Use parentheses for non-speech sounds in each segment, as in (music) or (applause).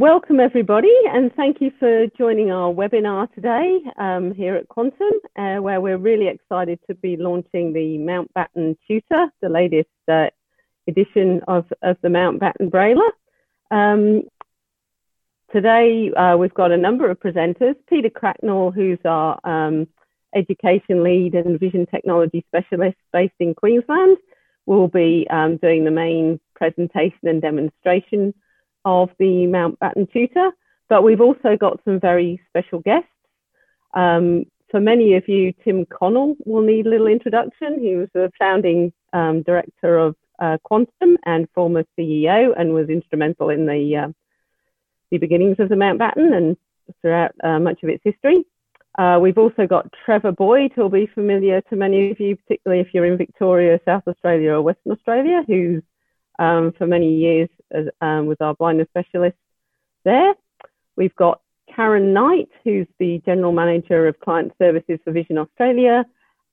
Welcome everybody and thank you for joining our webinar today um, here at Quantum uh, where we're really excited to be launching the Mountbatten Tutor, the latest uh, edition of, of the Mountbatten Brailler. Um, today uh, we've got a number of presenters, Peter Cracknell who's our um, education lead and vision technology specialist based in Queensland will be um, doing the main presentation and demonstration of the Mountbatten Tutor, but we've also got some very special guests. Um, for many of you, Tim Connell will need a little introduction. He was the founding um, director of uh, Quantum and former CEO and was instrumental in the, uh, the beginnings of the Mountbatten and throughout uh, much of its history. Uh, we've also got Trevor Boyd, who'll be familiar to many of you, particularly if you're in Victoria, South Australia, or Western Australia, who's um, for many years as, um, with our blindness specialist there. We've got Karen Knight, who's the General Manager of Client Services for Vision Australia,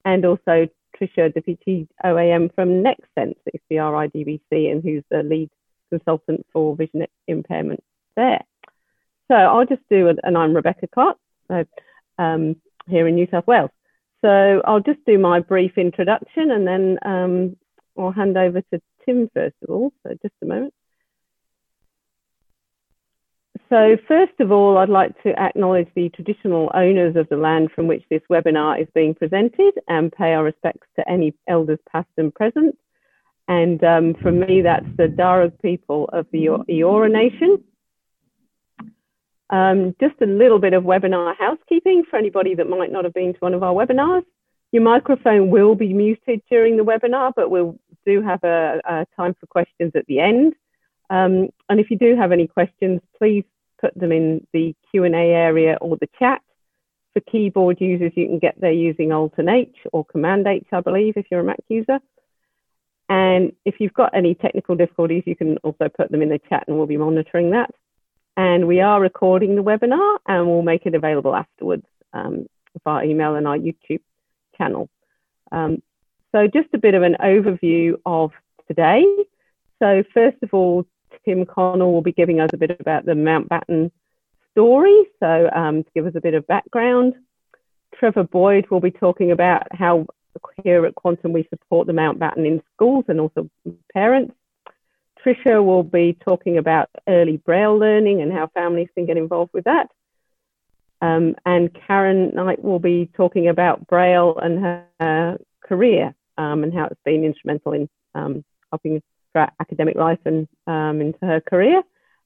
and also Tricia d'Apice OAM from NextSense, XBRI DBC, and who's the lead consultant for vision impairment there. So I'll just do, and I'm Rebecca Clark, so, um, here in New South Wales. So I'll just do my brief introduction and then um, I'll hand over to Tim first of all. So just a moment. So first of all, I'd like to acknowledge the traditional owners of the land from which this webinar is being presented and pay our respects to any elders past and present. And um, for me, that's the Darug people of the Eora Nation. Um, just a little bit of webinar housekeeping for anybody that might not have been to one of our webinars. Your microphone will be muted during the webinar, but we'll do have a, a time for questions at the end. Um, and if you do have any questions, please put them in the Q&A area or the chat. For keyboard users, you can get there using Alt and H or Command-H, I believe, if you're a Mac user. And if you've got any technical difficulties, you can also put them in the chat and we'll be monitoring that. And we are recording the webinar and we'll make it available afterwards um, via email and our YouTube channel. Um, so just a bit of an overview of today. So first of all, Tim Connell will be giving us a bit about the Mountbatten story. So um, to give us a bit of background, Trevor Boyd will be talking about how here at Quantum we support the Mountbatten in schools and also parents. Tricia will be talking about early Braille learning and how families can get involved with that. Um, and Karen Knight will be talking about Braille and her career um, and how it's been instrumental in um, helping her academic life and um, into her career.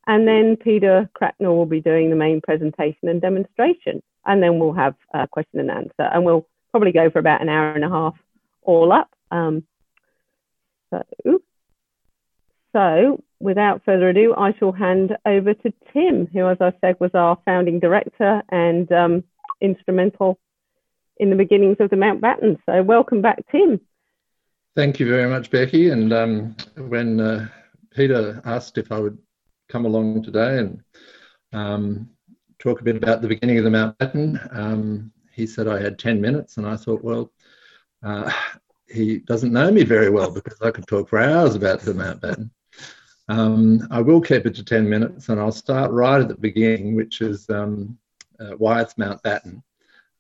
And then Peter Cracknell will be doing the main presentation and demonstration. And then we'll have a question and answer. And we'll probably go for about an hour and a half all up. Um, so, so without further ado, I shall hand over to Tim, who, as I said, was our founding director and um, instrumental in the beginnings of the Mountbatten. So welcome back, Tim. Thank you very much, Becky. And um, when uh, Peter asked if I would come along today and um, talk a bit about the beginning of the Mountbatten, um, he said I had 10 minutes, and I thought, well, uh, he doesn't know me very well because I could talk for hours about the Mountbatten. Um, I will keep it to 10 minutes, and I'll start right at the beginning, which is um, uh, why it's Mountbatten.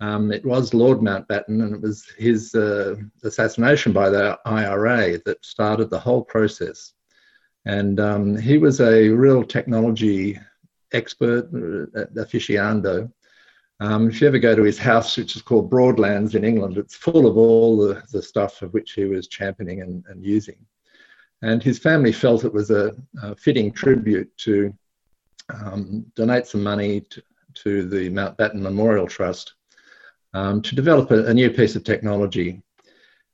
Um, it was Lord Mountbatten, and it was his uh, assassination by the IRA that started the whole process. And um, he was a real technology expert, uh, aficionado. Um, if you ever go to his house, which is called Broadlands in England, it's full of all the, the stuff of which he was championing and, and using. And his family felt it was a, a fitting tribute to um, donate some money to, to the Mountbatten Memorial Trust um, to develop a, a, new piece of technology.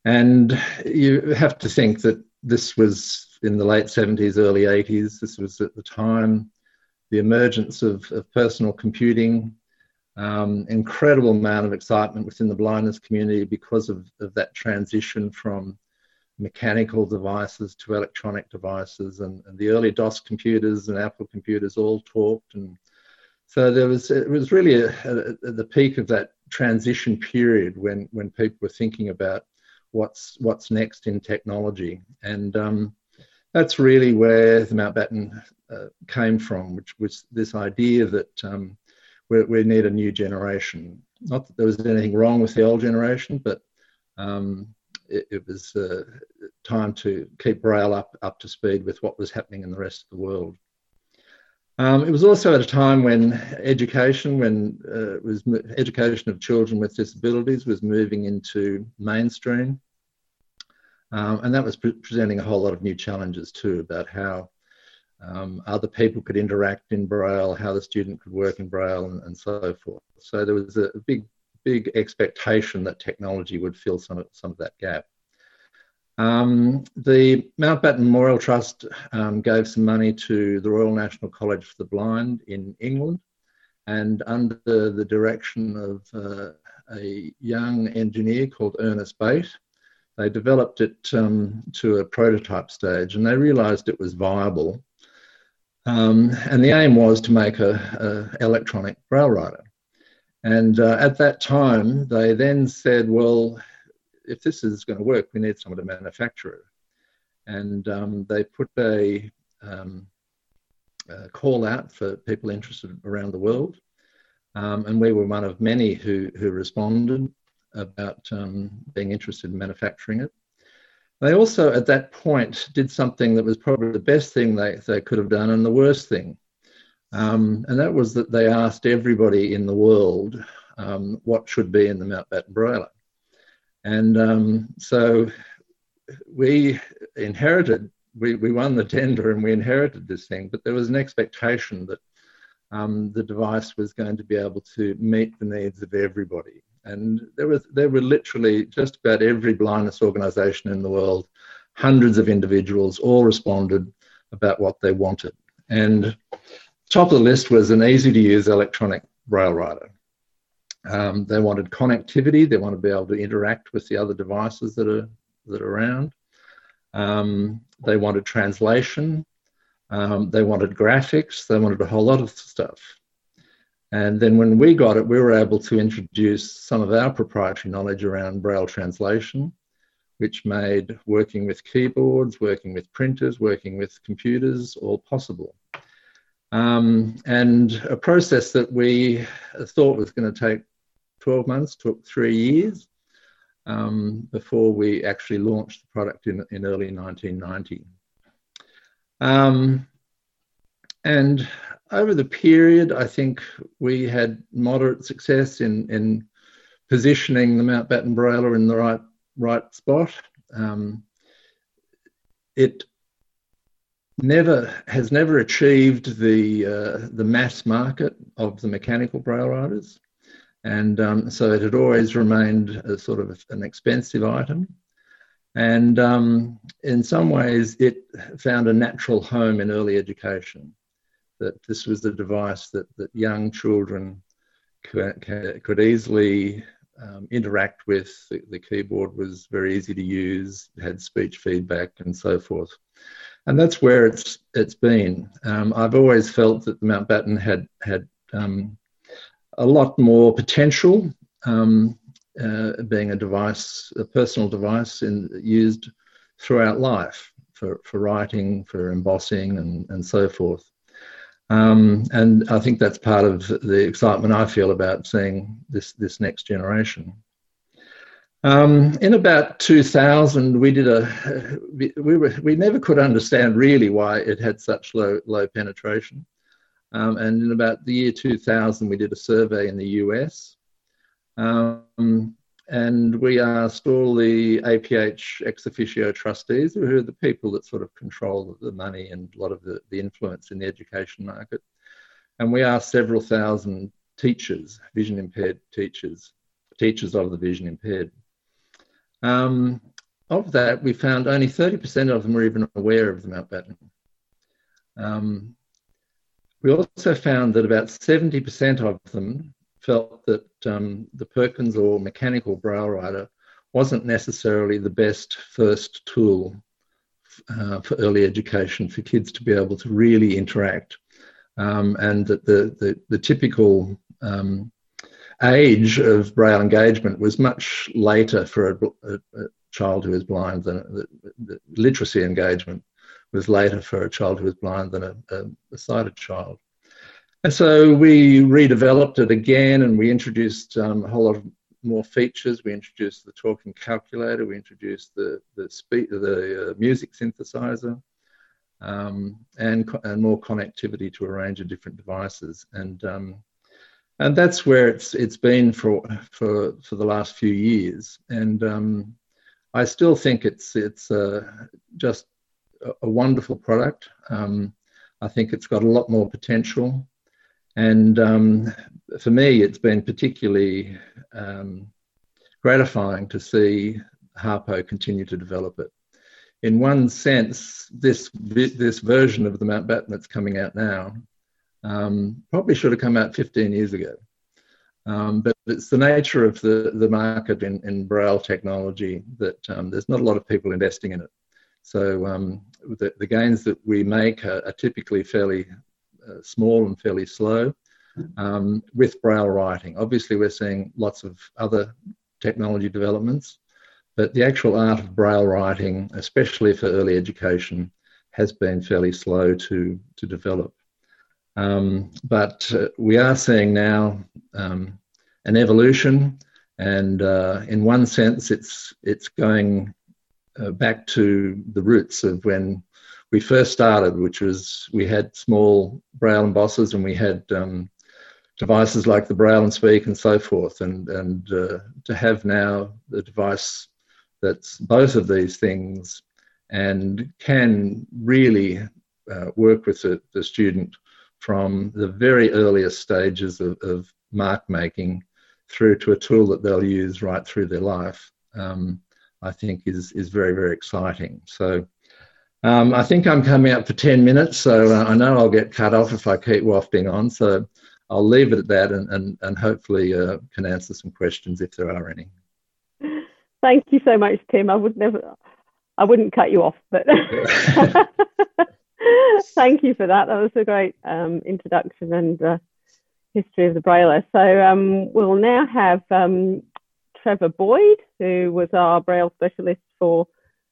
And you have to think that this was in the late 70s, early 80s. This was at the time the emergence of, of personal computing, um, incredible amount of excitement within the blindness community because of, of that transition from mechanical devices to electronic devices and, and, the early DOS computers and Apple computers all talked and so there was it was really a, a, the peak of that transition period when when people were thinking about what's what's next in technology and um, that's really where the Mountbatten uh, came from, which was this idea that um, we, we, need a new generation. Not that there was anything wrong with the old generation, but um, it, it, was uh, time to keep Braille up, up to speed with what was happening in the rest of the world. Um, it was also at a time when education, when uh, was education of children with disabilities was moving into mainstream, um, and that was pre- presenting a whole lot of new challenges too about how um, other people could interact in Braille, how the student could work in Braille, and, and so forth. So there was a big, big expectation that technology would fill some of, some of that gap. Um, the Mountbatten Memorial Trust um, gave some money to the Royal National College for the Blind in England, and under the direction of uh, a young engineer called Ernest Bate, they developed it um, to a prototype stage, and they realised it was viable. Um, and the aim was to make a, a electronic braille writer. And uh, at that time, they then said, well, if this is going to work, we need someone to manufacture it. And um, they put a, um, a, call out for people interested around the world. Um, and we were one of many who, who responded about um, being interested in manufacturing it. They also, at that point, did something that was probably the best thing they, they could have done and the worst thing. Um, and that was that they asked everybody in the world um, what should be in the Mountbatten Brailler. And um, so we inherited, we, we won the tender and we inherited this thing, but there was an expectation that um, the device was going to be able to meet the needs of everybody. And there was there were literally just about every blindness organisation in the world, hundreds of individuals all responded about what they wanted. And top of the list was an easy to use electronic braille writer. Um, they wanted connectivity. They wanted to be able to interact with the other devices that are that are around. Um, they wanted translation. Um, they wanted graphics. They wanted a whole lot of stuff. And then when we got it, we were able to introduce some of our proprietary knowledge around Braille translation, which made working with keyboards, working with printers, working with computers all possible. Um, and a process that we thought was going to take 12 months took three years um, before we actually launched the product in, in early 1990. Um, and over the period, I think we had moderate success in, in positioning the Mountbatten Brailler in the right right spot. Um, it never has never achieved the uh, the mass market of the mechanical braille writers, and um, so it had always remained a sort of an expensive item. And um, in some ways, it found a natural home in early education that this was the device that, that young children could, could easily um, interact with. The, the, keyboard was very easy to use, had speech feedback, and so forth. And that's where it's it's been. Um, I've always felt that the Mountbatten had had um, a lot more potential, um, uh, being a device, a personal device, in, used throughout life for, for writing, for embossing, and, and so forth. Um, and I think that's part of the excitement I feel about seeing this, this next generation. Um, in about 2000, we did a, we, were, we never could understand really why it had such low, low penetration. Um, and in about the year 2000, we did a survey in the US. Um, and we asked all the APH ex officio trustees, who are the people that sort of control the money and a lot of the, the influence in the education market. And we asked several thousand teachers, vision impaired teachers, teachers of the vision impaired. Um, of that, we found only 30% of them were even aware of the Mountbatten. Um, we also found that about 70% of them felt that um, the Perkins or mechanical braille writer wasn't necessarily the best first tool uh, for early education for kids to be able to really interact. Um, and that the, the, the typical um, age of braille engagement was much later for a, a, a child who is blind than the, the, literacy engagement was later for a child who was blind than a, a, a sighted child. And so we redeveloped it again and we introduced um, a whole lot of more features. We introduced the talking calculator, we introduced the, the, spe- the uh, music synthesizer, um, and, and more connectivity to a range of different devices. And, um, and that's where it's, it's been for, for, for the last few years. And um, I still think it's, it's uh, just a, wonderful product. Um, I think it's got a lot more potential. And um, for me, it's been particularly um, gratifying to see Harpo continue to develop it. In one sense, this this version of the Mountbatten that's coming out now um, probably should have come out 15 years ago. Um, but it's the nature of the, the market in, in Braille technology that um, there's not a lot of people investing in it. So um, the, the gains that we make are, are typically fairly uh, small and fairly slow um, with braille writing. Obviously, we're seeing lots of other technology developments, but the actual art of braille writing, especially for early education, has been fairly slow to, to develop. Um, but uh, we are seeing now um, an evolution, and uh, in one sense, it's it's going uh, back to the roots of when we first started, which was we had small braille embossers and we had um, devices like the Braille 'n Speak and so forth, and and uh, to have now the device that's both of these things and can really uh, work with the, the, student from the very earliest stages of, of, mark making through to a tool that they'll use right through their life, um, I think is is very very exciting. So. Um, I think I'm coming up for 10 minutes, so uh, I know I'll get cut off if I keep wafting on. So I'll leave it at that and, and, and hopefully uh, can answer some questions if there are any. Thank you so much, Tim. I would never, I wouldn't cut you off, but (laughs) thank you for that. That was a great um, introduction and uh, history of the Braille. So um, we'll now have um, Trevor Boyd, who was our Braille specialist for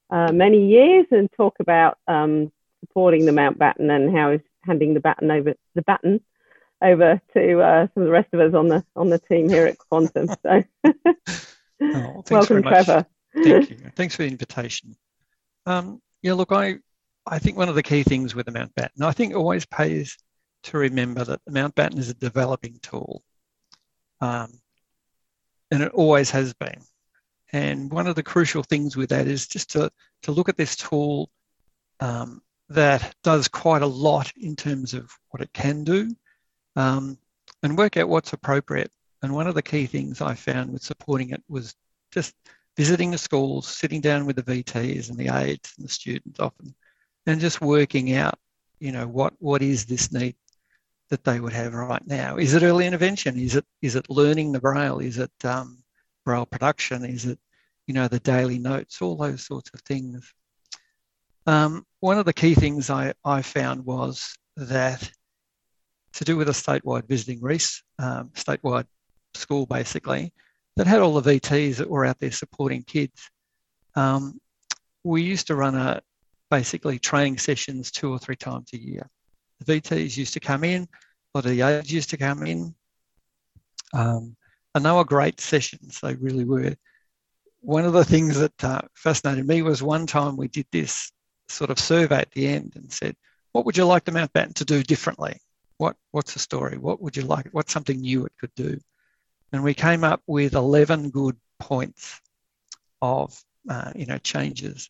uh, many years, and talk about um, supporting the Mountbatten and how he's handing the baton over the baton over to uh, some of the rest of us on the on the team here at Quantum. So, (laughs) oh, welcome, Trevor. Thank (laughs) you. Thanks for the invitation. Um, yeah, look, I I think one of the key things with the Mountbatten, I think it always pays to remember that the Mountbatten is a developing tool, um, and it always has been. And one of the crucial things with that is just to to look at this tool um, that does quite a lot in terms of what it can do, um, and work out what's appropriate. And one of the key things I found with supporting it was just visiting the schools, sitting down with the VTs and the aides and the students often, and just working out, you know, what what is this need that they would have right now? Is it early intervention? Is it is it learning the braille? Is it um, braille production? Is it you know the daily notes? All those sorts of things. Um, one of the key things I, I found was that to do with a statewide visiting Reese, um, statewide school basically, that had all the VTs that were out there supporting kids. Um, we used to run a basically training sessions two or three times a year. The VTs used to come in, a lot of the aides used to come in, um, and they were great sessions. They really were. One of the things that uh, fascinated me was one time we did this sort of survey at the end and said, "What would you like the Mountbatten to do differently?" what what's the story? What would you like? What's something new it could do? And we came up with 11 good points of uh, you know changes.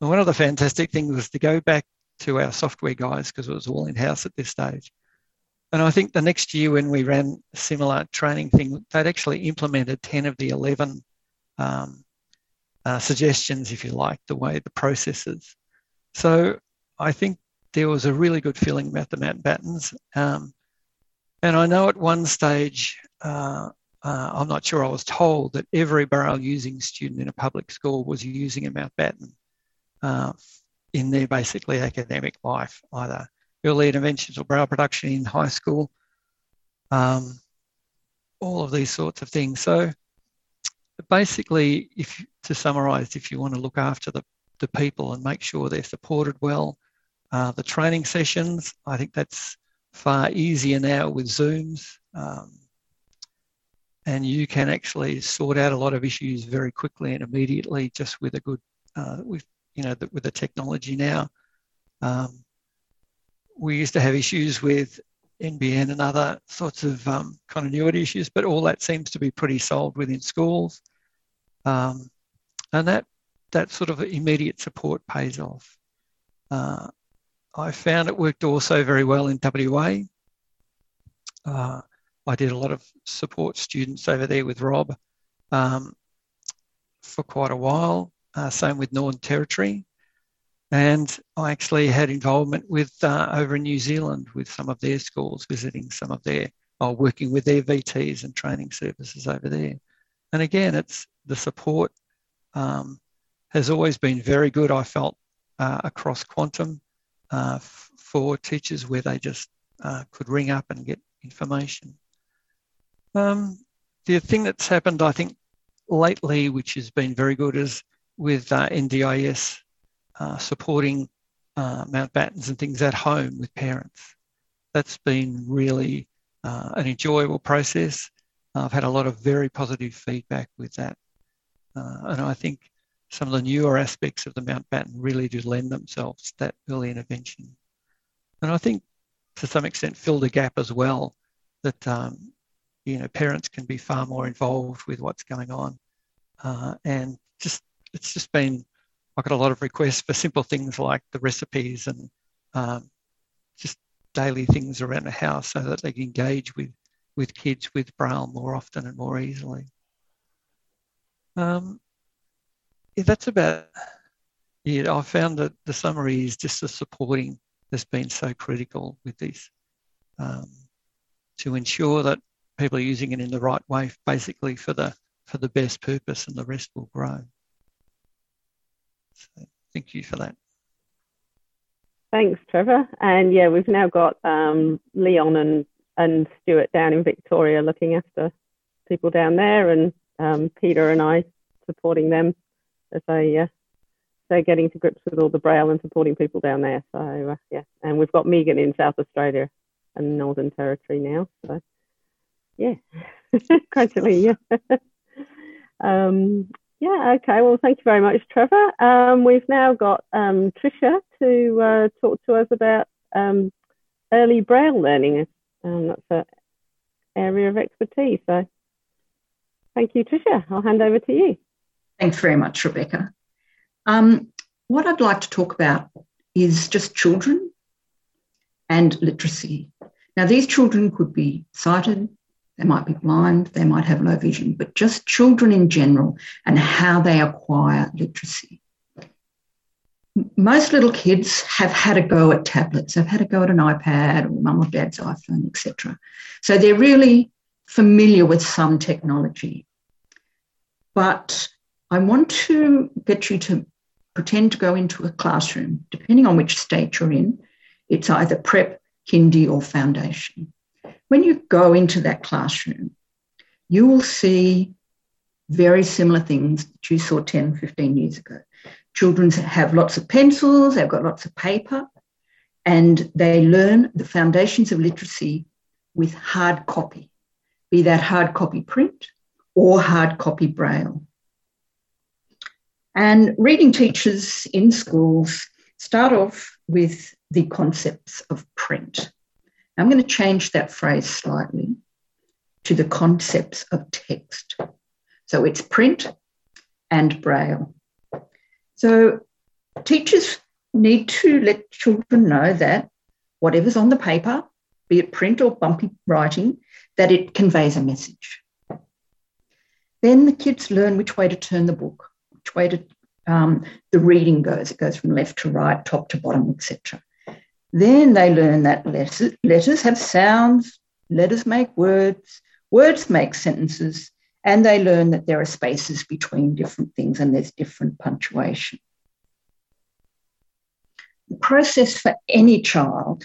And one of the fantastic things was to go back to our software guys because it was all in house at this stage. And I think the next year when we ran a similar training thing, they'd actually implemented 10 of the 11 um, uh, suggestions, if you like, the way the processes. So I think there was a really good feeling about the Mountbattens. Um, and I know at one stage, uh, uh, I'm not sure I was told that every Braille using student in a public school was using a Mountbatten uh, in their basically academic life, either early interventions or Braille production in high school, um, all of these sorts of things. So basically, if to summarise, if you want to look after the, the people and make sure they're supported well, Uh, the training sessions, I think that's far easier now with Zooms. Um, and you can actually sort out a lot of issues very quickly and immediately just with a good, uh, with, you know, with the technology now. Um, we used to have issues with NBN and other sorts of um, continuity issues, but all that seems to be pretty solved within schools. Um, and that, that sort of immediate support pays off. Uh, I found it worked also very well in WA. Uh, I did a lot of support students over there with Rob um, for quite a while. Uh, same with Northern Territory. And I actually had involvement with uh, over in New Zealand with some of their schools, visiting some of their, or working with their VTs and training services over there. And again, it's the support um, has always been very good. I felt uh, across Quantum uh, for teachers where they just uh, could ring up and get information. Um, the thing that's happened, I think, lately, which has been very good, is with uh, NDIS uh, supporting uh, Mountbattens and things at home with parents. That's been really uh, an enjoyable process. I've had a lot of very positive feedback with that. Uh, and I think some of the newer aspects of the Mountbatten really do lend themselves to that early intervention. And I think to some extent fill the gap as well that um, you know parents can be far more involved with what's going on uh, and just it's just been I got a lot of requests for simple things like the recipes and um, just daily things around the house so that they can engage with with kids with braille more often and more easily. Um, yeah, that's about it. I found that the summary is just the supporting that's been so critical with this um, to ensure that people are using it in the right way, basically for the for the best purpose, and the rest will grow. So thank you for that. Thanks, Trevor. And yeah, we've now got um, Leon and and Stuart down in Victoria looking after people down there, and um, Peter and I supporting them as they uh, they're getting to grips with all the braille and supporting people down there. So uh, yeah, and we've got Megan in South Australia and Northern Territory now. So yeah, (laughs) gradually, yeah. (laughs) um, yeah, okay. Well, thank you very much, Trevor. Um, we've now got um, Tricia to uh, talk to us about um, early braille learning. Um, that's an area of expertise. So thank you, Tricia. I'll hand over to you. Thanks very much, Rebecca. Um, what I'd like to talk about is just children and literacy. Now, these children could be sighted, they might be blind, they might have low vision, but just children in general and how they acquire literacy. Most little kids have had a go at tablets, they've had a go at an iPad or mum or dad's iPhone, etc. So they're really familiar with some technology. But I want to get you to pretend to go into a classroom, depending on which state you're in. It's either prep, kindy, or foundation. When you go into that classroom, you will see very similar things that you saw 10, 15 years ago. Children have lots of pencils, they've got lots of paper, and they learn the foundations of literacy with hard copy, be that hard copy print or hard copy braille. And reading teachers in schools start off with the concepts of print. I'm going to change that phrase slightly to the concepts of text. So it's print and braille. So teachers need to let children know that whatever's on the paper, be it print or bumpy writing, that it conveys a message. Then the kids learn which way to turn the book which way to, um, the reading goes. It goes from left to right, top to bottom, etc. Then they learn that letters, have sounds, letters make words, words make sentences, and they learn that there are spaces between different things and there's different punctuation. The process for any child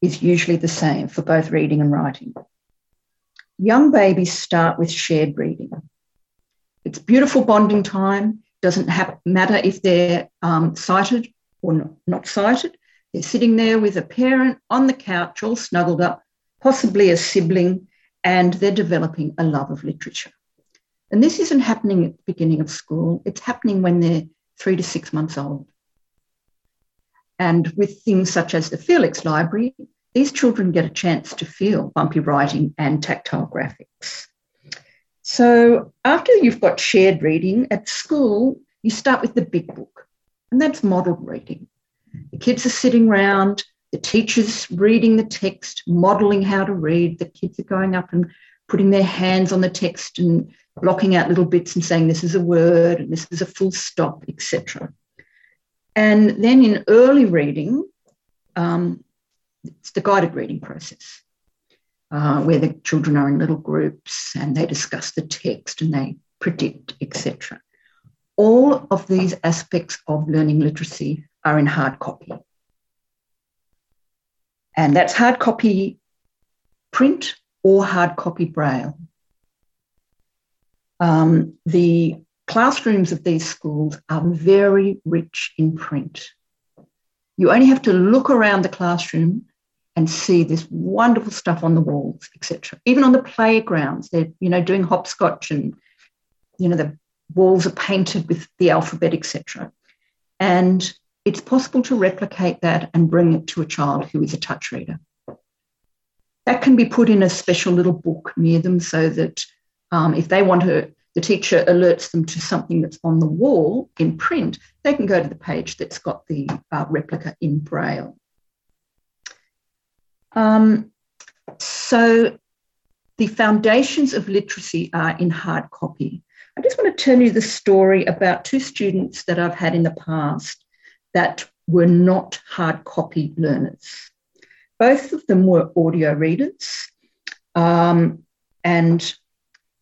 is usually the same for both reading and writing. Young babies start with shared reading. It's beautiful bonding time. Doesn't have, matter if they're um, sighted or not, not sighted. They're sitting there with a parent on the couch, all snuggled up, possibly a sibling, and they're developing a love of literature. And this isn't happening at the beginning of school, it's happening when they're three to six months old. And with things such as the Feelix Library, these children get a chance to feel bumpy writing and tactile graphics. So after you've got shared reading at school, you start with the big book, and that's modelled reading. The kids are sitting around, the teacher's reading the text, modelling how to read. The kids are going up and putting their hands on the text and blocking out little bits and saying this is a word and this is a full stop, etc. And then in early reading, um, it's the guided reading process, uh, where the children are in little groups and they discuss the text and they predict, etc. All of these aspects of learning literacy are in hard copy. And that's hard copy print or hard copy braille. Um, the classrooms of these schools are very rich in print. You only have to look around the classroom and see this wonderful stuff on the walls, etc. Even on the playgrounds, they're you know doing hopscotch and you know the walls are painted with the alphabet, etc. And it's possible to replicate that and bring it to a child who is a touch reader. That can be put in a special little book near them so that um, if they want to, the teacher alerts them to something that's on the wall in print, they can go to the page that's got the uh, replica in Braille. Um, so the foundations of literacy are in hard copy. I just want to tell you the story about two students that I've had in the past that were not hard copy learners. Both of them were audio readers, um, and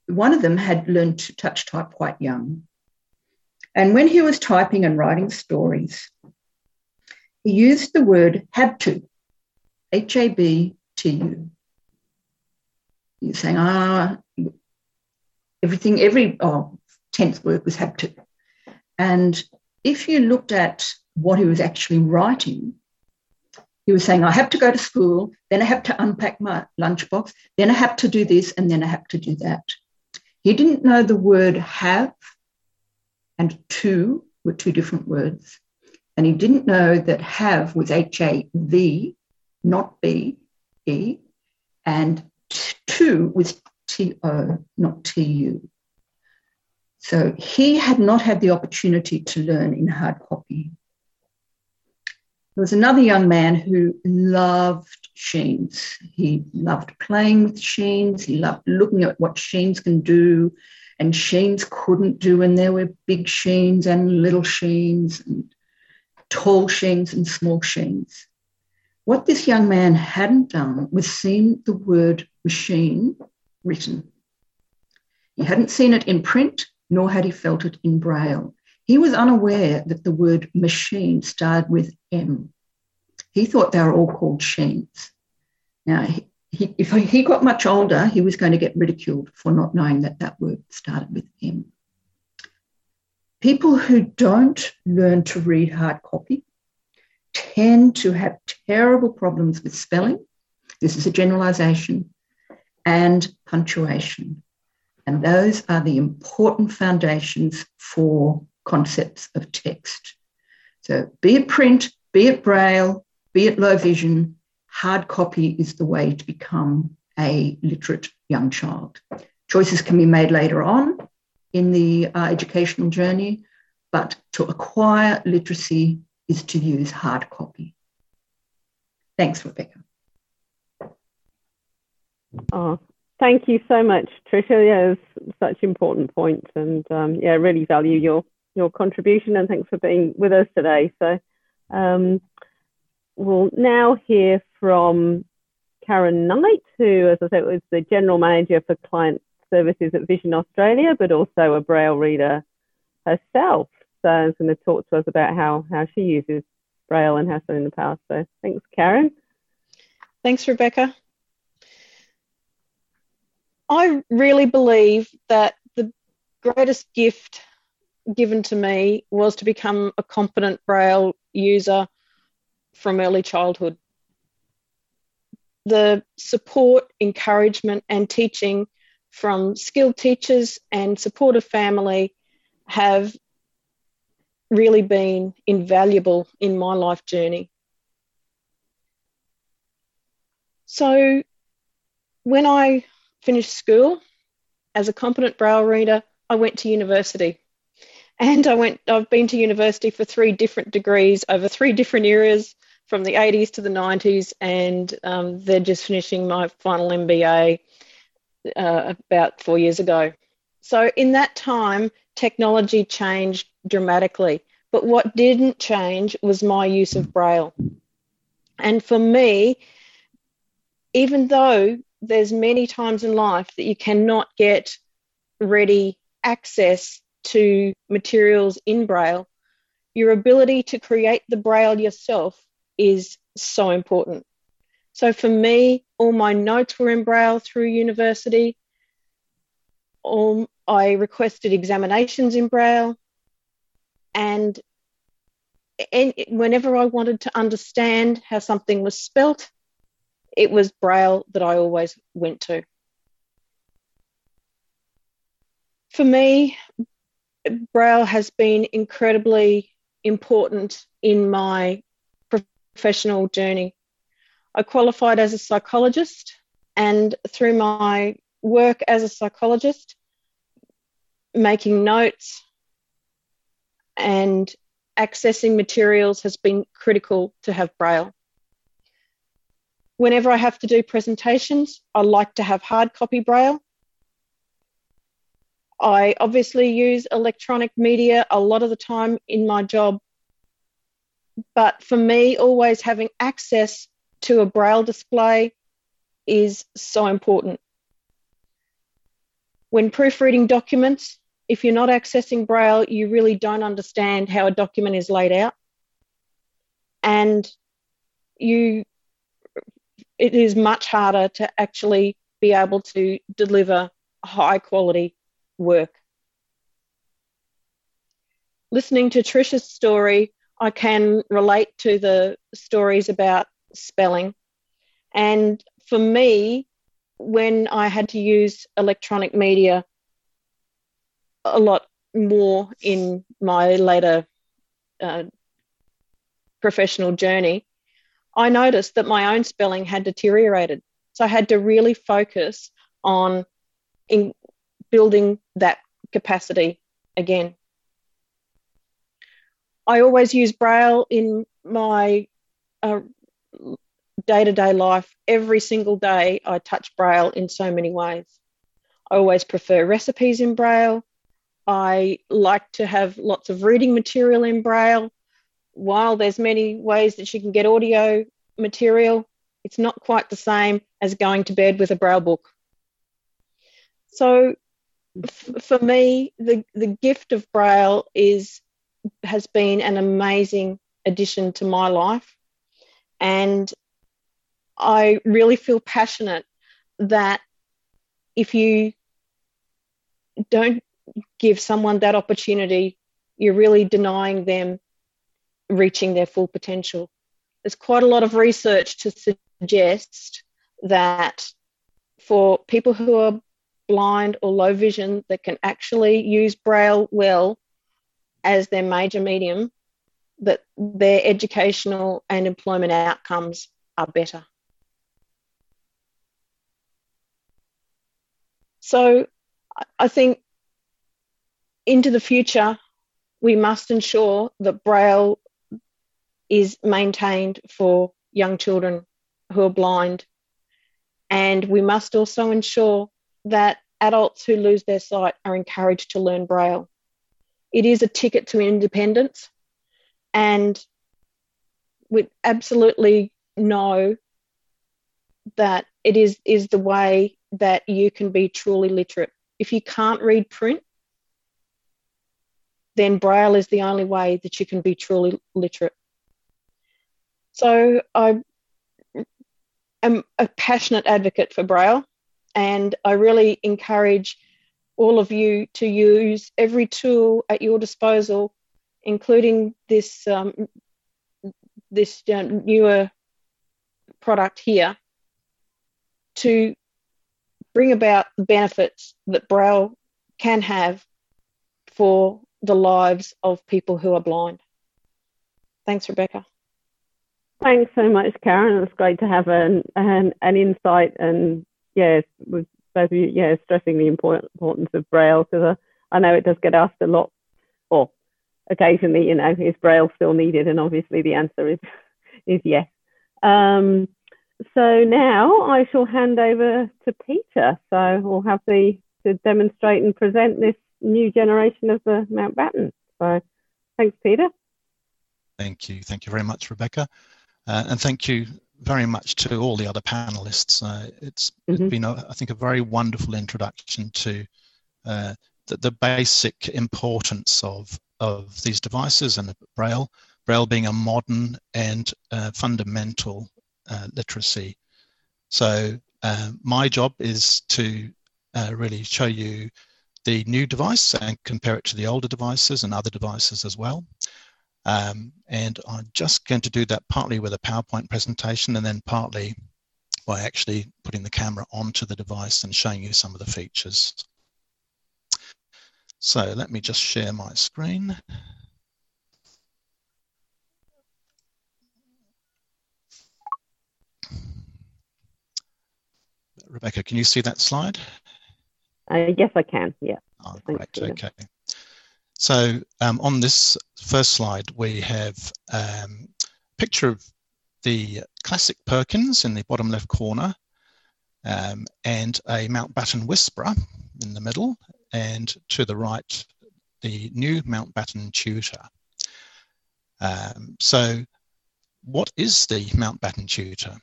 one of them had learned to touch type quite young. And when he was typing and writing stories, he used the word have to, H A B T U. He's saying, ah, everything, every oh, tenth word was have to. And if you looked at what he was actually writing. He was saying, I have to go to school, then I have to unpack my lunchbox, then I have to do this, and then I have to do that. He didn't know the word have and to were two different words. And he didn't know that have was H A V, not B E, and to was T O, not T U. So he had not had the opportunity to learn in hard copy. There was another young man who loved Sheens. He loved playing with Sheens. He loved looking at what Sheens can do and Sheens couldn't do. And there were big Sheens and little Sheens and tall Sheens and small Sheens. What this young man hadn't done was seen the word machine written. He hadn't seen it in print, nor had he felt it in braille. He was unaware that the word machine started with M. He thought they were all called sheens. Now, he, he, if he got much older, he was going to get ridiculed for not knowing that that word started with M. People who don't learn to read hard copy tend to have terrible problems with spelling. This is a generalization and punctuation. And those are the important foundations for concepts of text. So, be it print, be it braille, be it low vision, hard copy is the way to become a literate young child. Choices can be made later on in the uh, educational journey, but to acquire literacy is to use hard copy. Thanks, Rebecca. Oh, thank you so much, Tricia. Yeah, it's such important points, and um, yeah, really value your your contribution and thanks for being with us today. So um, we'll now hear from Karen Knight, who, as I said, was the General Manager for Client Services at Vision Australia, but also a Braille reader herself. So she's going to talk to us about how, how she uses Braille and has done in the past. So thanks, Karen. Thanks, Rebecca. I really believe that the greatest gift given to me was to become a competent Braille user from early childhood. The support, encouragement, and teaching from skilled teachers and supportive family have really been invaluable in my life journey. So, when I finished school as a competent braille reader, I went to university. And I went, I've been to university for three different degrees over three different eras from the 80s to the 90s. And um, they're just finishing my final MBA uh, about four years ago. So, in that time, technology changed dramatically. But what didn't change was my use of Braille. And for me, even though there's many times in life that you cannot get ready access to materials in Braille, your ability to create the Braille yourself is so important. So for me, all my notes were in Braille through university. All, I requested examinations in Braille. And, and whenever I wanted to understand how something was spelt, it was Braille that I always went to. For me, Braille has been incredibly important in my professional journey. I qualified as a psychologist, and through my work as a psychologist, making notes and accessing materials has been critical to have Braille. Whenever I have to do presentations, I like to have hard copy braille. I obviously use electronic media a lot of the time in my job. But for me, always having access to a braille display is so important. When proofreading documents, if you're not accessing braille, you really don't understand how a document is laid out. And you it is much harder to actually be able to deliver high quality work. Listening to Tricia's story, I can relate to the stories about spelling. And for me, when I had to use electronic media a lot more in my later uh, professional journey, I noticed that my own spelling had deteriorated. So I had to really focus on in building that capacity again. I always use Braille in my day to day life. Every single day, I touch Braille in so many ways. I always prefer recipes in Braille. I like to have lots of reading material in Braille while there's many ways that you can get audio material, it's not quite the same as going to bed with a braille book. So f- for me, the, the gift of braille is has been an amazing addition to my life. And I really feel passionate that if you don't give someone that opportunity, you're really denying them reaching their full potential. There's quite a lot of research to suggest that for people who are blind or low vision that can actually use Braille well as their major medium, that their educational and employment outcomes are better. So I think into the future, we must ensure that Braille is maintained for young children who are blind. And we must also ensure that adults who lose their sight are encouraged to learn Braille. It is a ticket to independence, and we absolutely know that it is, is the way that you can be truly literate. If you can't read print, then Braille is the only way that you can be truly literate. So I am a passionate advocate for Braille, and I really encourage all of you to use every tool at your disposal, including this um, this um, newer product here to bring about the benefits that Braille can have for the lives of people who are blind. Thanks, Rebecca. Thanks so much, Karen. It's great to have an an, an insight and yes, with both of you, yeah, stressing the importance of Braille because I, I know it does get asked a lot, or occasionally, you know, is Braille still needed? And obviously the answer is (laughs) is yes. Um, so now I shall hand over to Peter. So we'll have the to demonstrate and present this new generation of the Mountbatten. So thanks, Peter. Thank you. Thank you very much, Rebecca. Uh, and thank you very much to all the other panelists. Uh, it's mm-hmm. been, a, I think, a very wonderful introduction to uh, the, the, basic importance of, of these devices and Braille, Braille being a modern and uh, fundamental uh, literacy. So uh, my job is to really show you the new device and compare it to the older devices and other devices as well. Um, and I'm just going to do that partly with a PowerPoint presentation and then partly by actually putting the camera onto the device and showing you some of the features. So let me just share my screen. Rebecca, can you see that slide? Uh, yes, I can. Yeah. Oh, great. Okay. So um, on this first slide, we have um, a picture of the classic Perkins in the bottom left corner um, and a Mountbatten Whisperer in the middle and to the right, the new Mountbatten Tutor. Um, so what is the Mountbatten Tutor? I'm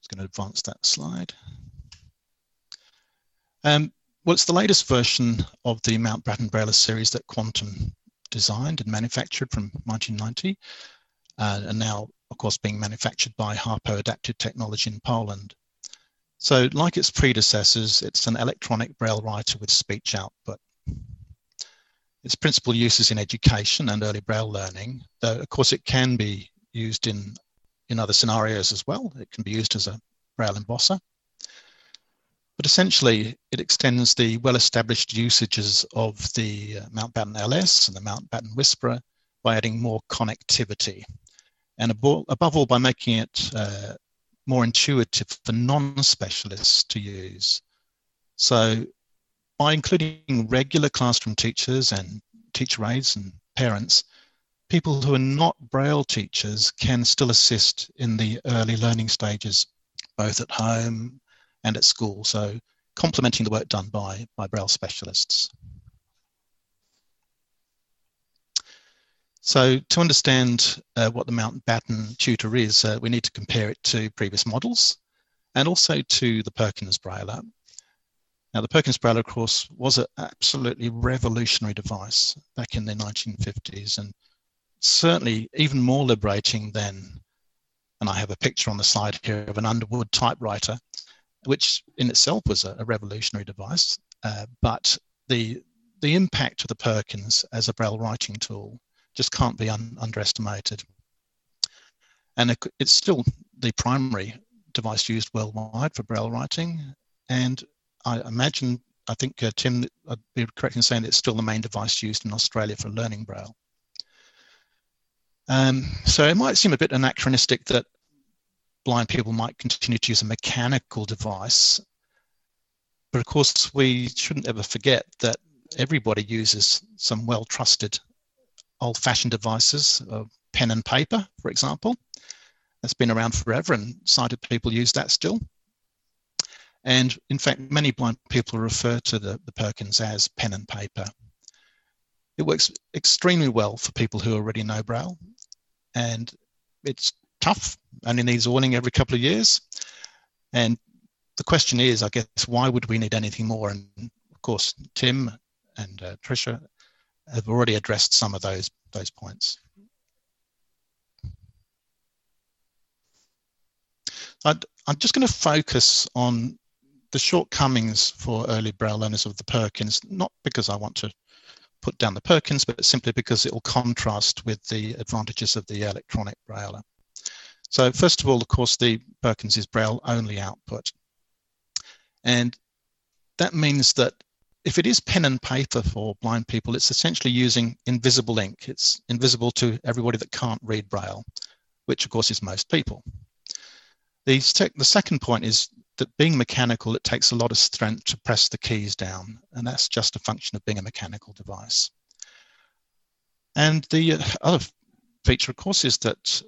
just going to advance that slide. Um, well, it's the latest version of the Mountbatten Braille series that Quantum designed and manufactured from 1990, uh, and now, of course, being manufactured by Harpo Adaptive Technology in Poland. So, like its predecessors, it's an electronic Braille writer with speech output. Its principal use is in education and early Braille learning, though, of course, it can be used in, in other scenarios as well. It can be used as a Braille embosser. But essentially, it extends the well-established usages of the uh, Mountbatten LS and the Mountbatten Whisperer by adding more connectivity. And above all, by making it uh, more intuitive for non-specialists to use. So by including regular classroom teachers and teacher aides and parents, people who are not Braille teachers can still assist in the early learning stages, both at home and at school. So complementing the work done by, by Braille specialists. So to understand uh, what the Mountbatten tutor is, uh, we need to compare it to previous models and also to the Perkins Braille. Now the Perkins Braille, of course, was an absolutely revolutionary device back in the 1950s and certainly even more liberating than, and I have a picture on the side here of an Underwood typewriter, which in itself was a, a revolutionary device, uh, but the the impact of the Perkins as a Braille writing tool just can't be un- underestimated. And it, it's still the primary device used worldwide for Braille writing. And I imagine, I think uh, Tim, I'd be correct in saying it's still the main device used in Australia for learning Braille. Um, so it might seem a bit anachronistic that blind people might continue to use a mechanical device. But of course, we shouldn't ever forget that everybody uses some well trusted old fashioned devices, uh, pen and paper, for example. That's been around forever, and sighted people use that still. And in fact, many blind people refer to the, the Perkins as pen and paper. It works extremely well for people who already know Braille, and it's tough, only needs oiling every couple of years. And the question is, I guess, why would we need anything more? And of course, Tim and uh, Tricia have already addressed some of those those points. i am just going to focus on the shortcomings for early Braille learners of the Perkins, not because I want to put down the Perkins, but simply because it will contrast with the advantages of the electronic braille. So first of all, of course, the Perkins is braille only output. And that means that if it is pen and paper for blind people, it's essentially using invisible ink. It's invisible to everybody that can't read braille, which of course is most people. The, the second point is that being mechanical, it takes a lot of strength to press the keys down, and that's just a function of being a mechanical device. And the uh, other feature, of course, is that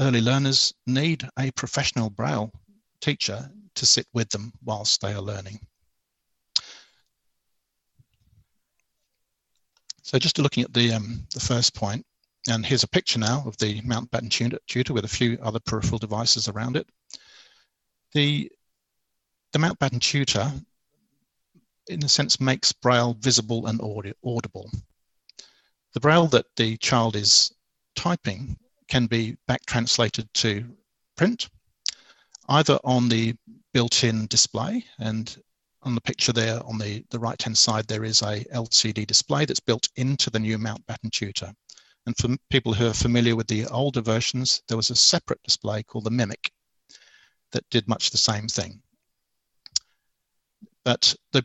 early learners need a professional braille teacher to sit with them whilst they are learning. So just looking at the, um, the first point, and here's a picture now of the Mountbatten tutor with a few other peripheral devices around it. The, the Mountbatten tutor, in a sense, makes Braille visible and audible. The Braille that the child is typing can be back translated to print, either on the built-in display, and on the picture there on the, the right-hand side, there is a LCD display that's built into the new Mountbatten tutor. And for people who are familiar with the older versions, there was a separate display called the Mimic that did much the same thing. But the,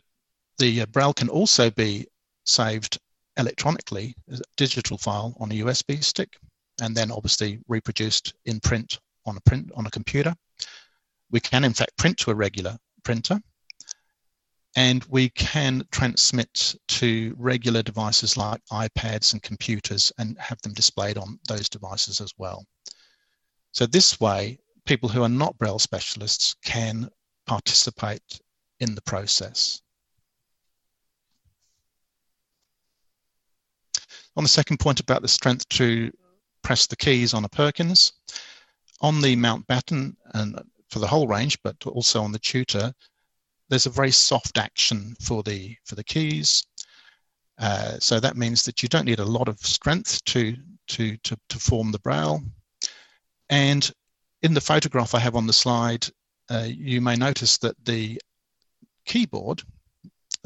the Braille can also be saved electronically as a digital file on a USB stick and then obviously reproduced in print on a print on a computer. We can in fact print to a regular printer and we can transmit to regular devices like iPads and computers and have them displayed on those devices as well. So this way, people who are not Braille specialists can participate in the process. On the second point about the strength to press the keys on a Perkins, on the Mountbatten and for the whole range, but also on the tutor, there's a very soft action for the for the keys. Uh, so that means that you don't need a lot of strength to, to, to, to form the braille. And in the photograph I have on the slide, uh, you may notice that the keyboard,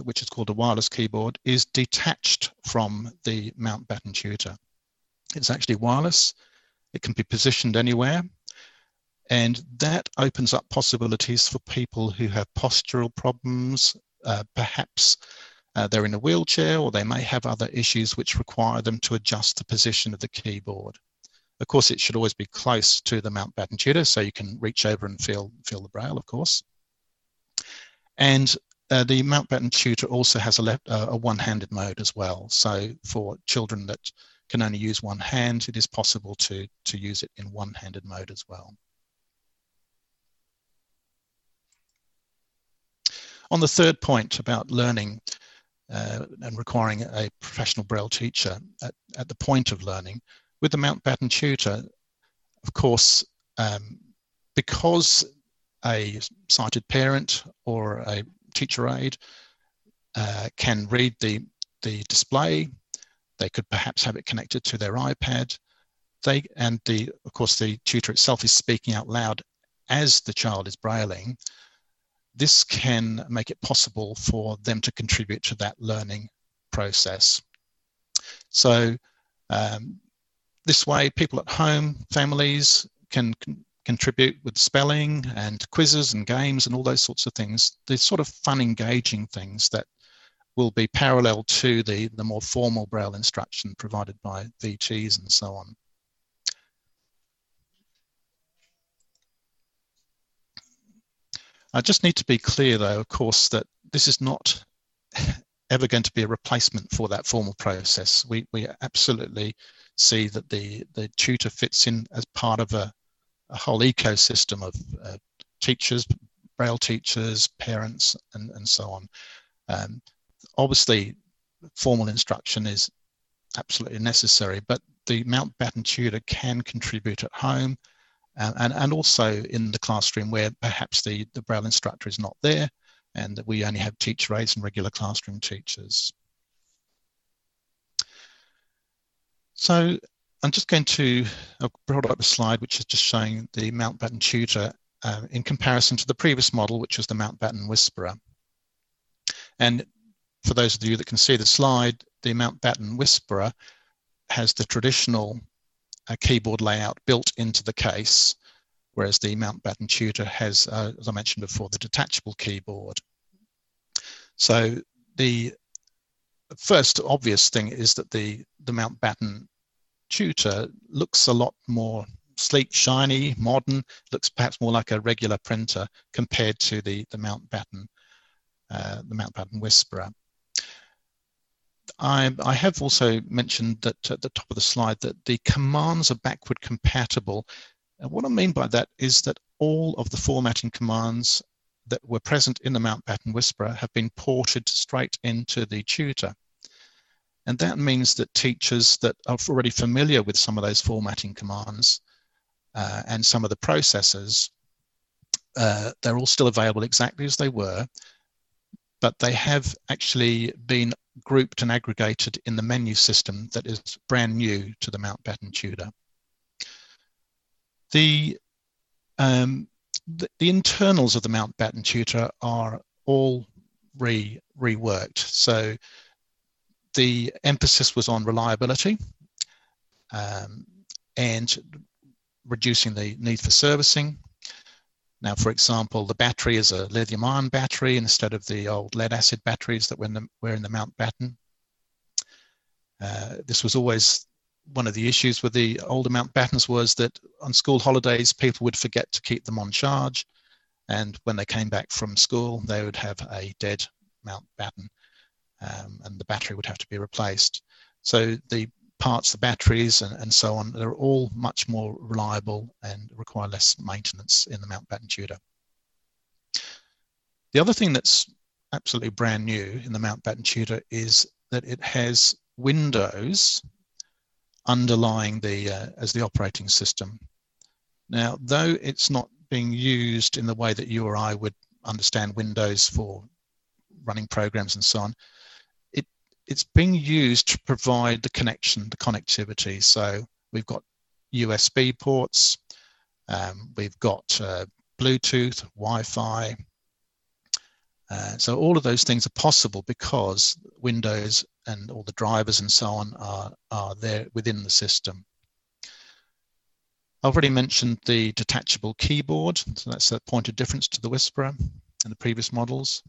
which is called a wireless keyboard, is detached from the Mountbatten tutor. It's actually wireless. It can be positioned anywhere. And that opens up possibilities for people who have postural problems, uh, perhaps uh, they're in a wheelchair or they may have other issues which require them to adjust the position of the keyboard. Of course, it should always be close to the Mountbatten tutor so you can reach over and feel, feel the braille, of course. And uh, the Mountbatten tutor also has a, left, uh, a one-handed mode as well. So for children that can only use one hand, it is possible to, to use it in one-handed mode as well. On the third point about learning uh, and requiring a professional Braille teacher at, at, the point of learning, with the Mountbatten tutor, of course, um, because a sighted parent or a teacher aide uh, can read the, the display, they could perhaps have it connected to their iPad. They and the of course the tutor itself is speaking out loud as the child is brailing this can make it possible for them to contribute to that learning process. So um, this way, people at home, families can con contribute with spelling and quizzes and games and all those sorts of things. These sort of fun, engaging things that will be parallel to the, the more formal Braille instruction provided by VTs and so on. I just need to be clear, though, of course, that this is not (laughs) ever going to be a replacement for that formal process. We, we absolutely see that the, the tutor fits in as part of a, a whole ecosystem of uh, teachers, Braille teachers, parents, and, and so on. Um, obviously, formal instruction is absolutely necessary, but the Mountbatten tutor can contribute at home and, and, and also in the classroom where perhaps the, the Braille instructor is not there and that we only have teacher aides and regular classroom teachers. So I'm just going to, I've brought up a slide which is just showing the Mountbatten tutor uh, in comparison to the previous model, which was the Mountbatten Whisperer. And for those of you that can see the slide, the Mountbatten Whisperer has the traditional uh, keyboard layout built into the case, whereas the Mountbatten Tutor has, uh, as I mentioned before, the detachable keyboard. So the first obvious thing is that the, the Mountbatten Tutor looks a lot more sleek, shiny, modern, looks perhaps more like a regular printer compared to the, the Mountbatten, uh, the Mountbatten Whisperer. I, I, have also mentioned that at the top of the slide that the commands are backward compatible. And what I mean by that is that all of the formatting commands that were present in the Mountbatten Whisperer have been ported straight into the tutor. And that means that teachers that are already familiar with some of those formatting commands uh, and some of the processes, uh, they're all still available exactly as they were, but they have actually been grouped and aggregated in the menu system that is brand new to the Mountbatten Tutor. The, um, the, the, internals of the Mountbatten Tutor are all re, reworked. So the emphasis was on reliability um, and reducing the need for servicing. Now, for example, the battery is a lithium ion battery instead of the old lead acid batteries that were in the, were in the Mountbatten. Uh, this was always one of the issues with the older Mountbattens was that on school holidays, people would forget to keep them on charge. And when they came back from school, they would have a dead Mountbatten um, and the battery would have to be replaced. So the parts, the batteries, and, and so on, they're all much more reliable and require less maintenance in the Mountbatten Tutor. The other thing that's absolutely brand new in the Mountbatten Tutor is that it has Windows underlying the uh, as the operating system. Now, though it's not being used in the way that you or I would understand Windows for running programs and so on, it's being used to provide the connection, the connectivity. So we've got USB ports, um, we've got uh, Bluetooth, Wi-Fi. Uh, so all of those things are possible because Windows and all the drivers and so on are, are there within the system. I've already mentioned the detachable keyboard. So that's a point of difference to the Whisperer and the previous models.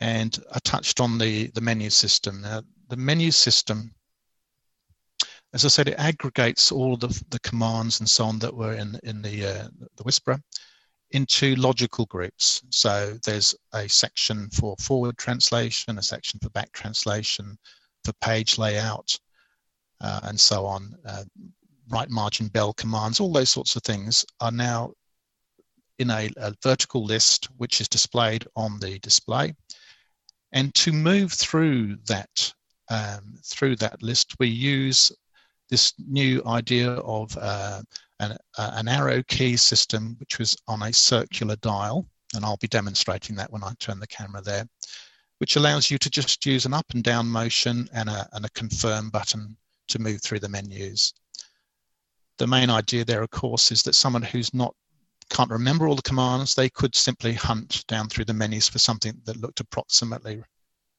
And I touched on the, the menu system. Now, the menu system, as I said, it aggregates all the, the commands and so on that were in, in the, uh, the Whisperer into logical groups. So there's a section for forward translation, a section for back translation, for page layout, uh, and so on. Uh, right margin bell commands, all those sorts of things are now in a, a vertical list which is displayed on the display. And to move through that um, through that list, we use this new idea of uh, an, uh, an, arrow key system, which was on a circular dial. And I'll be demonstrating that when I turn the camera there, which allows you to just use an up and down motion and a, and a confirm button to move through the menus. The main idea there, of course, is that someone who's not can't remember all the commands, they could simply hunt down through the menus for something that looked approximately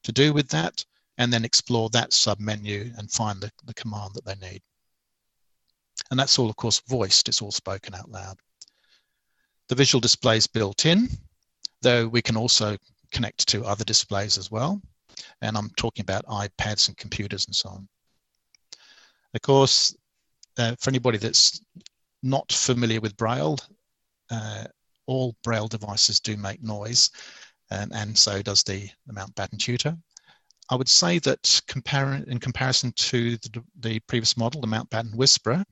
to do with that, and then explore that submenu and find the, the command that they need. And that's all, of course, voiced, it's all spoken out loud. The visual display is built in, though we can also connect to other displays as well. And I'm talking about iPads and computers and so on. Of course, uh, for anybody that's not familiar with Braille, uh, all Braille devices do make noise, um, and so does the, the Mountbatten Tutor. I would say that compar in comparison to the, the, previous model, the Mountbatten Whisperer,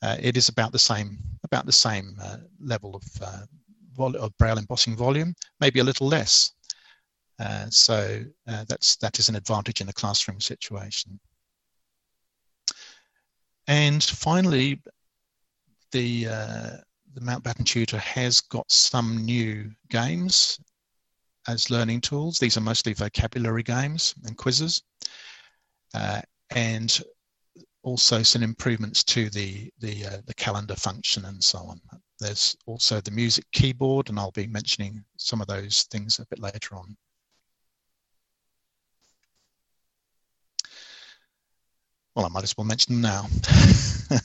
uh, it is about the same, about the same uh, level of, uh, of Braille embossing volume, maybe a little less. Uh, so uh, that's that is an advantage in a classroom situation. And finally, the uh, the Mountbatten Tutor has got some new games as learning tools. These are mostly vocabulary games and quizzes. Uh, and also some improvements to the, the, uh, the calendar function and so on. There's also the music keyboard, and I'll be mentioning some of those things a bit later on. well, I might as well mention them now. (laughs)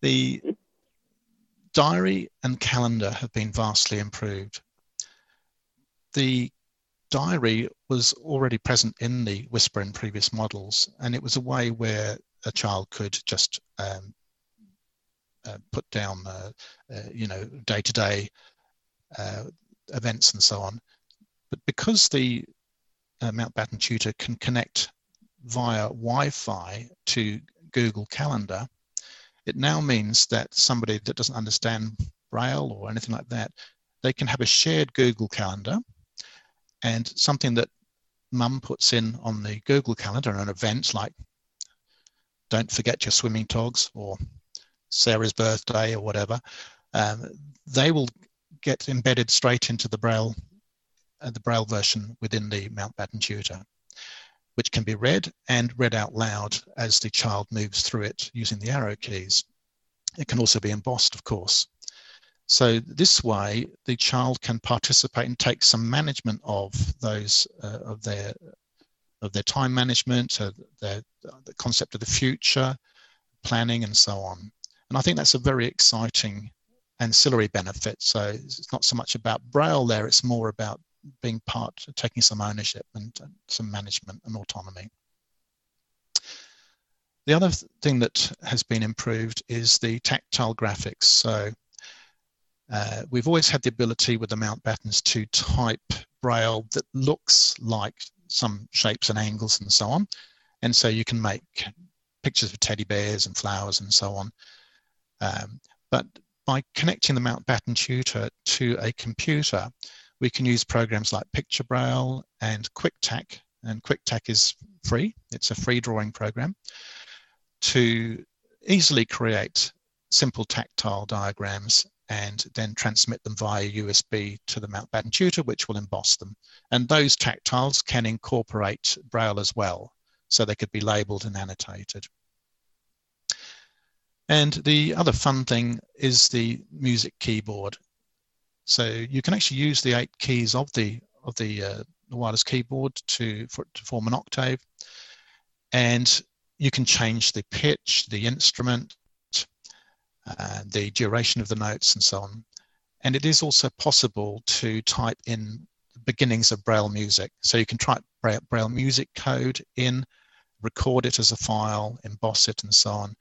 the diary and calendar have been vastly improved. The diary was already present in the Whisper in previous models, and it was a way where a child could just um, uh, put down, uh, uh, you know, day-to-day uh, events and so on. But because the Mountbatten Tutor can connect via Wi-Fi to Google Calendar, it now means that somebody that doesn't understand Braille or anything like that, they can have a shared Google Calendar and something that mum puts in on the Google Calendar an event like don't forget your swimming togs or Sarah's birthday or whatever, um, they will get embedded straight into the Braille, uh, the Braille version within the Mountbatten Tutor, which can be read and read out loud as the child moves through it using the arrow keys. It can also be embossed, of course. So this way, the child can participate and take some management of those uh, of their of their time management, uh, their the concept of the future, planning, and so on. And I think that's a very exciting ancillary benefit. So it's not so much about Braille there; it's more about being part, taking some ownership and some management and autonomy. The other thing that has been improved is the tactile graphics. So uh, we've always had the ability with the Mountbattens to type braille that looks like some shapes and angles and so on. And so you can make pictures of teddy bears and flowers and so on. Um, but by connecting the Mountbatten tutor to a computer, we can use programs like Picture Braille and QuickTac. And QuickTac is free, it's a free drawing program, to easily create simple tactile diagrams and then transmit them via USB to the Mountbatten tutor, which will emboss them. And those tactiles can incorporate Braille as well, so they could be labeled and annotated. And the other fun thing is the music keyboard. So you can actually use the eight keys of the of the, uh, the wireless keyboard to, for, to form an octave, and you can change the pitch, the instrument, uh, the duration of the notes and so on. And it is also possible to type in beginnings of Braille music. So you can type Braille music code in, record it as a file, emboss it and so on.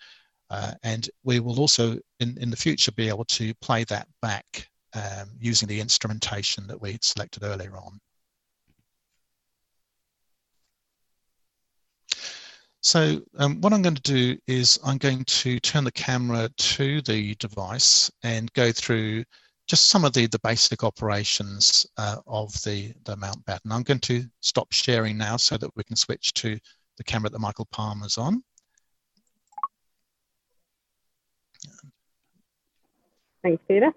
Uh, and we will also in, in the future be able to play that back um, using the instrumentation that we had selected earlier on. So um, what I'm going to do is I'm going to turn the camera to the device and go through just some of the, the basic operations uh, of the, the Mountbatten. I'm going to stop sharing now so that we can switch to the camera that Michael Palmer's on. Thanks, Peter.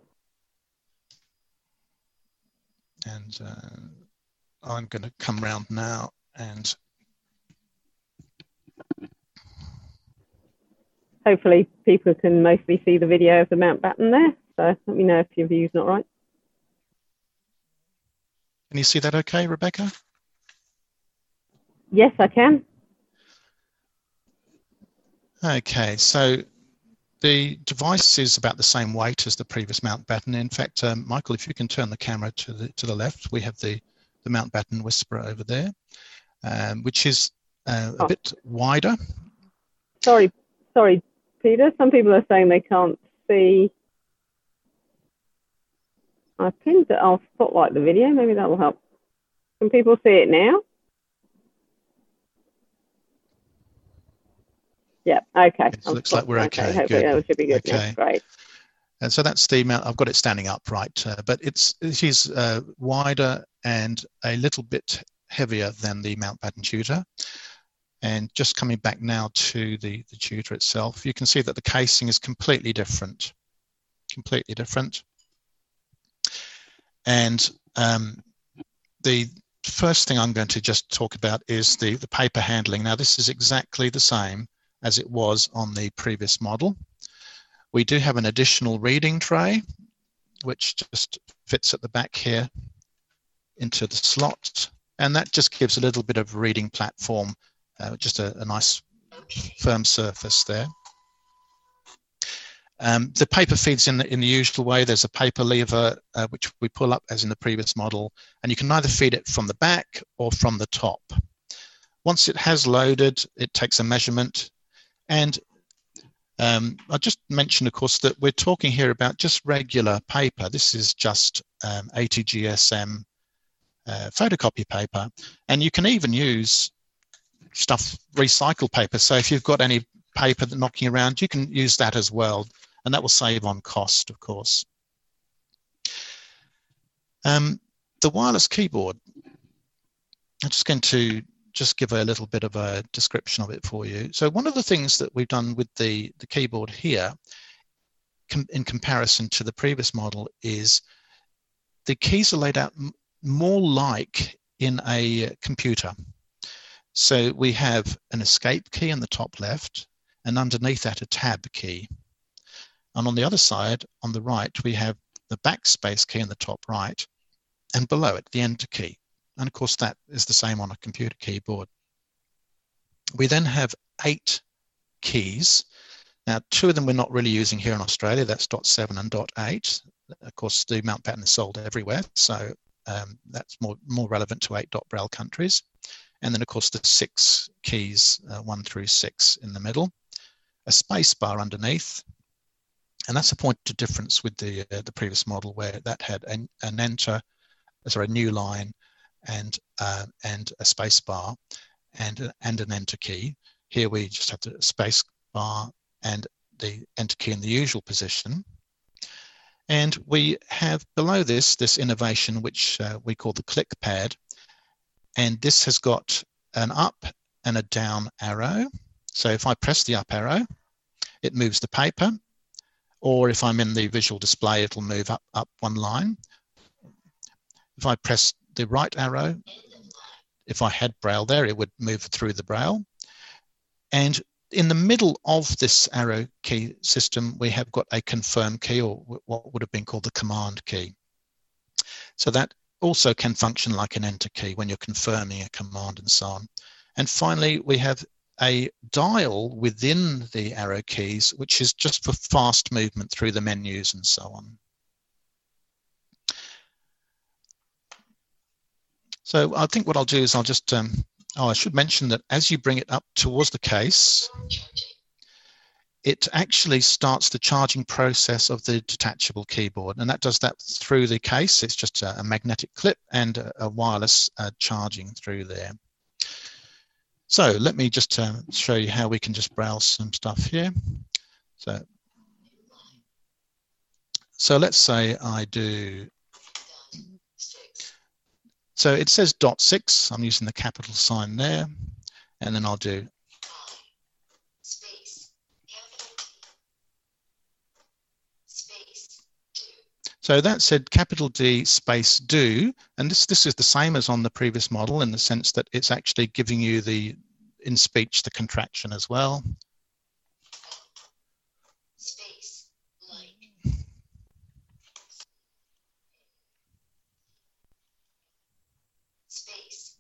And uh, I'm going to come around now and hopefully people can mostly see the video of the Mountbatten there. So let me know if your view's not right. Can you see that okay, Rebecca? Yes, I can. Okay, so the device is about the same weight as the previous Mountbatten. In fact, um, Michael, if you can turn the camera to the to the left, we have the the Mountbatten Whisperer over there, um, which is uh, a oh. bit wider. Sorry, sorry, Peter. Some people are saying they can't see. I pinned it. I'll spotlight the video. Maybe that will help. Can people see it now? Yeah. Okay. It looks like we're okay. okay. Hopefully that should be good. Okay. Great. And so that's the amount. I've got it standing upright, uh, but it's it is uh, wider and a little bit heavier than the Mountbatten Tutor. And just coming back now to the, the tutor itself, you can see that the casing is completely different, completely different. And um, the first thing I'm going to just talk about is the, the paper handling. Now, this is exactly the same as it was on the previous model. We do have an additional reading tray, which just fits at the back here into the slot. And that just gives a little bit of reading platform uh, just a, a, nice firm surface there. Um, the paper feeds in the, in the usual way. There's a paper lever uh, which we pull up as in the previous model, and you can either feed it from the back or from the top. Once it has loaded, it takes a measurement. And um, I just mentioned, of course, that we're talking here about just regular paper. This is just um, ATGSM uh, photocopy paper. And you can even use stuff, recycled paper. So if you've got any paper knocking around, you can use that as well and that will save on cost, of course. Um, the wireless keyboard, I'm just going to just give a little bit of a description of it for you. So one of the things that we've done with the, the keyboard here com in comparison to the previous model is the keys are laid out more like in a computer. So we have an escape key in the top left and underneath that a tab key. And on the other side, on the right, we have the backspace key in the top right, and below it, the enter key. And of course, that is the same on a computer keyboard. We then have eight keys. Now, two of them we're not really using here in Australia. That's dot seven and dot eight. Of course, the Mountbatten is sold everywhere, so um, that's more, more relevant to eight dot braille countries. And then, of course, the six keys, uh, one through six in the middle. A space bar underneath, and that's a point of difference with the uh, the previous model where that had an, an enter, sorry, a new line, and uh, and a space bar, and and an enter key. Here we just have the space bar and the enter key in the usual position. And we have below this this innovation which uh, we call the click pad, and this has got an up and a down arrow. So if I press the up arrow, it moves the paper or if I'm in the visual display, it'll move up, up one line. If I press the right arrow, if I had braille there, it would move through the braille. And in the middle of this arrow key system, we have got a confirm key or what would have been called the command key. So that also can function like an enter key when you're confirming a command and so on. And finally, we have a dial within the arrow keys, which is just for fast movement through the menus and so on. So I think what I'll do is I'll just, um, oh, I should mention that as you bring it up towards the case, it actually starts the charging process of the detachable keyboard. And that does that through the case. It's just a, a magnetic clip and a, a wireless uh, charging through there. So let me just uh, show you how we can just browse some stuff here. So, so let's say I do, so it says dot six, I'm using the capital sign there, and then I'll do So that said capital D space do, and this, this is the same as on the previous model in the sense that it's actually giving you the, in speech, the contraction as well. Space, like. Space,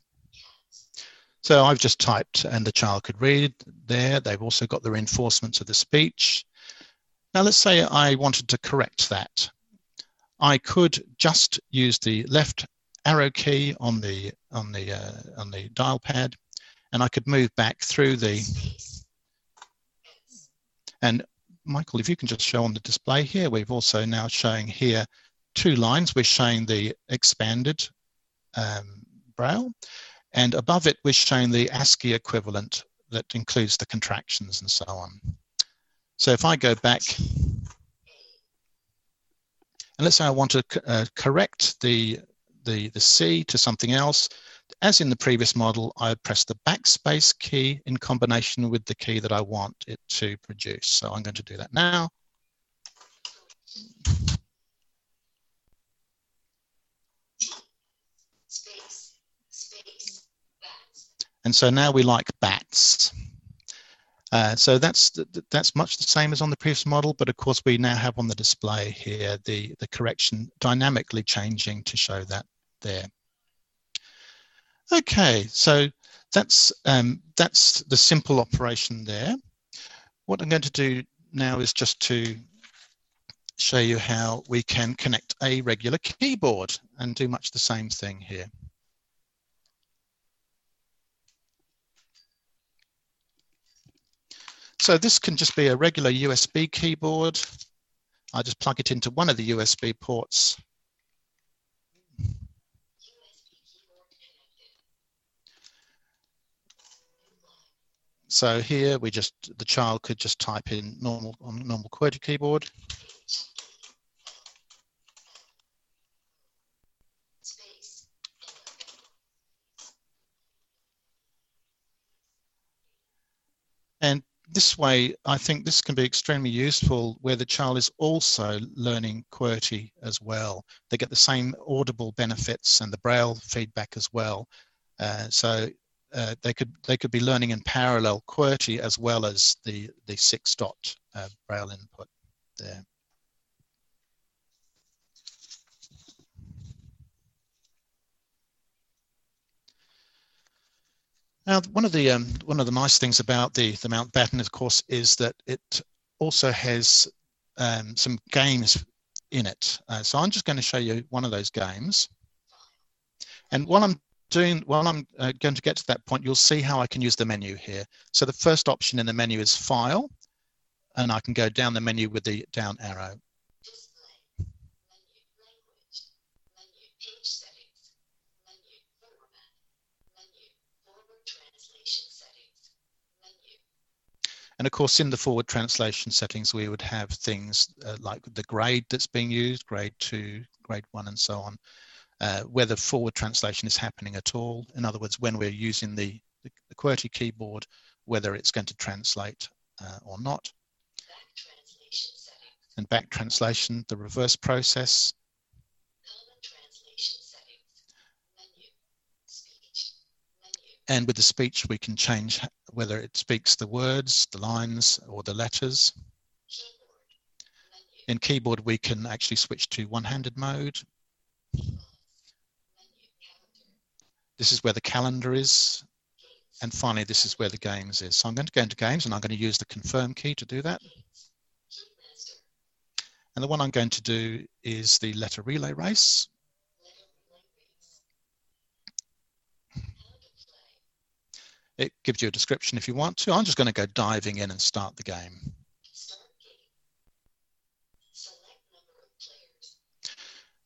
so I've just typed and the child could read there. They've also got the reinforcements of the speech. Now let's say I wanted to correct that. I could just use the left arrow key on the on the uh, on the dial pad, and I could move back through the. And Michael, if you can just show on the display here, we've also now showing here two lines. We're showing the expanded um, braille, and above it we're showing the ASCII equivalent that includes the contractions and so on. So if I go back and let's say I want to uh, correct the, the, the C to something else. As in the previous model, I press the backspace key in combination with the key that I want it to produce. So I'm going to do that now. And so now we like bats. Uh, so that's that's much the same as on the previous model, but of course we now have on the display here the, the correction dynamically changing to show that there. Okay, so that's um, that's the simple operation there. What I'm going to do now is just to show you how we can connect a regular keyboard and do much the same thing here. So this can just be a regular USB keyboard. I just plug it into one of the USB ports. So here we just, the child could just type in normal on normal QWERTY keyboard. And this way, I think this can be extremely useful where the child is also learning QWERTY as well. They get the same audible benefits and the Braille feedback as well. Uh, so uh, they could they could be learning in parallel QWERTY as well as the the six dot uh, Braille input there. Now, one of the um, one of the nice things about the the Mountbatten, of course, is that it also has um, some games in it. Uh, so I'm just going to show you one of those games. And while I'm doing, while I'm uh, going to get to that point, you'll see how I can use the menu here. So the first option in the menu is File, and I can go down the menu with the down arrow. And of course, in the forward translation settings, we would have things uh, like the grade that's being used, grade two, grade one, and so on, uh, whether forward translation is happening at all. In other words, when we're using the, the, the QWERTY keyboard, whether it's going to translate uh, or not. and back translation, the reverse process, And with the speech, we can change whether it speaks the words, the lines, or the letters. In keyboard, we can actually switch to one-handed mode. This is where the calendar is. And finally, this is where the games is. So I'm going to go into games and I'm going to use the confirm key to do that. And the one I'm going to do is the letter relay race. It gives you a description if you want to. I'm just going to go diving in and start the game.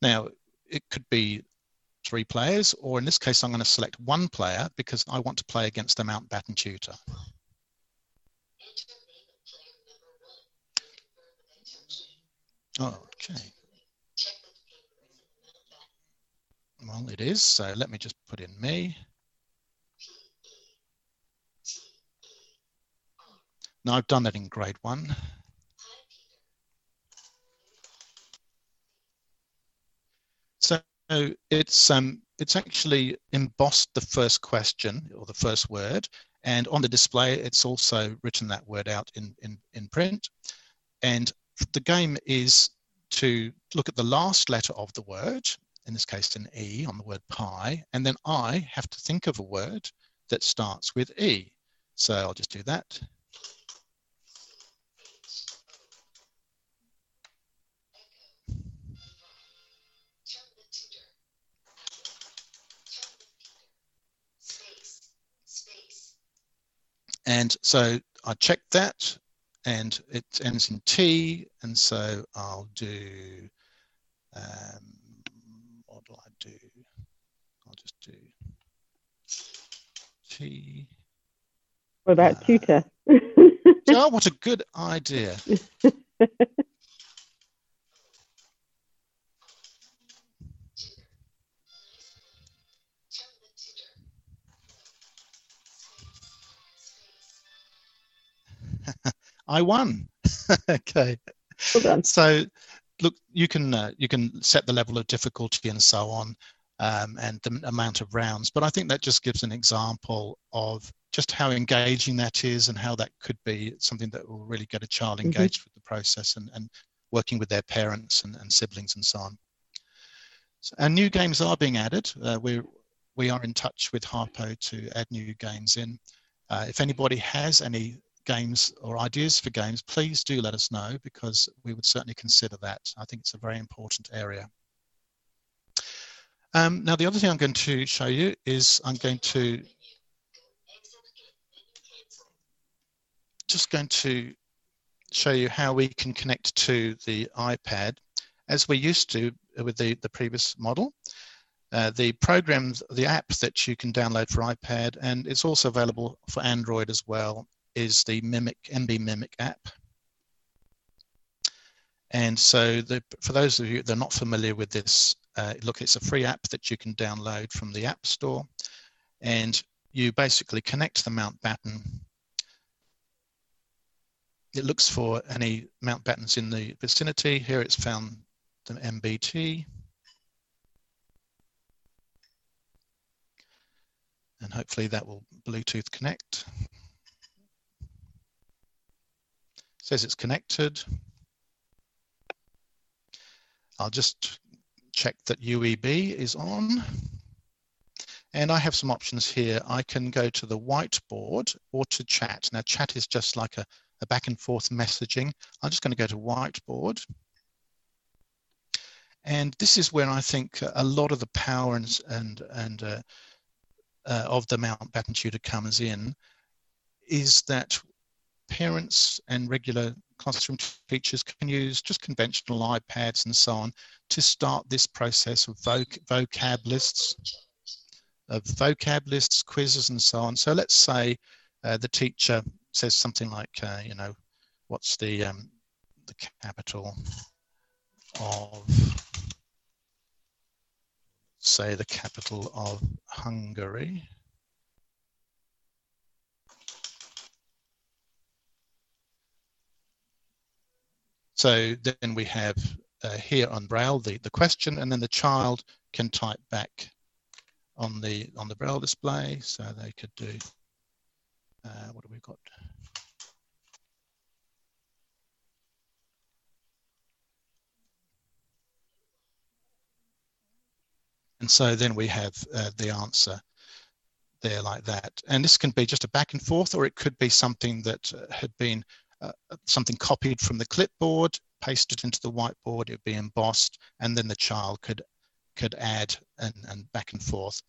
Now, it could be three players, or in this case, I'm going to select one player because I want to play against the Mountbatten tutor. Oh, okay. Well, it is, so let me just put in me. Now I've done that in grade one. So it's um, it's actually embossed the first question or the first word, and on the display it's also written that word out in in, in print. And the game is to look at the last letter of the word, in this case an E on the word pie, and then I have to think of a word that starts with E. So I'll just do that. And so I checked that and it ends in T. And so I'll do, um, what do I do? I'll just do T. What about uh, tutor? oh, what a good idea. (laughs) I won. (laughs) okay. Well so, look, you can uh, you can set the level of difficulty and so on, um, and the amount of rounds. But I think that just gives an example of just how engaging that is, and how that could be something that will really get a child mm-hmm. engaged mm-hmm. with the process and, and working with their parents and, and siblings and so on. So, and new games are being added. Uh, we're we are in touch with Harpo to add new games in. Uh, if anybody has any games or ideas for games, please do let us know because we would certainly consider that. I think it's a very important area. Um, now, the other thing I'm going to show you is I'm going to just going to show you how we can connect to the iPad as we used to with the, the previous model. Uh, the programs, the app that you can download for iPad, and it's also available for Android as well, is the Mimic MB Mimic app. And so the, for those of you that are not familiar with this, uh, look, it's a free app that you can download from the App Store. And you basically connect the Mountbatten. It looks for any Mountbattens in the vicinity. Here it's found the MBT. And hopefully that will Bluetooth connect. Says it's connected. I'll just check that UEB is on. And I have some options here. I can go to the whiteboard or to chat. Now chat is just like a, a back and forth messaging. I'm just going to go to whiteboard. And this is where I think a lot of the power and, and, and uh, uh, of the Mountbatten tutor comes in, is that parents and regular classroom teachers can use just conventional iPads and so on to start this process of voc vocab lists, of vocab lists, quizzes and so on. So let's say uh, the teacher says something like, uh, you know, what's the, um, the capital of, say the capital of Hungary. So then we have uh, here on Braille the, the question and then the child can type back on the on the Braille display. So they could do, uh, what have we got? And so then we have uh, the answer there like that. And this can be just a back and forth, or it could be something that uh, had been uh, something copied from the clipboard, pasted into the whiteboard, it would be embossed, and then the child could could add and, and back and forth.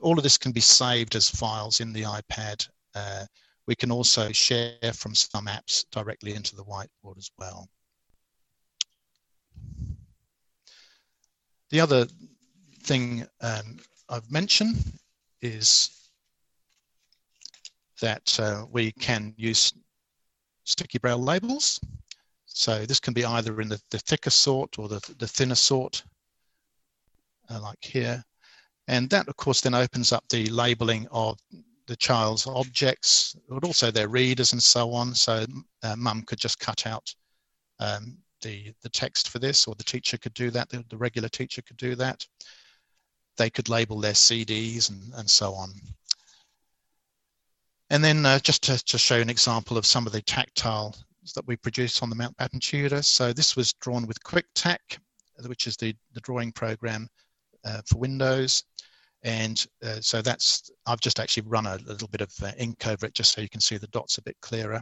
All of this can be saved as files in the iPad. Uh, we can also share from some apps directly into the whiteboard as well. The other thing um, I've mentioned is that uh, we can use sticky braille labels. So this can be either in the, the thicker sort or the, the thinner sort, uh, like here. And that, of course, then opens up the labeling of the child's objects, but also their readers and so on. So uh, mum could just cut out um, the, the text for this, or the teacher could do that, the, the regular teacher could do that. They could label their CDs and, and so on. And then uh, just to, to show an example of some of the tactile that we produce on the Mountbatten Tutor. So this was drawn with QuickTac, which is the, the drawing program uh, for Windows. And uh, so that's, I've just actually run a little bit of uh, ink over it just so you can see the dots a bit clearer.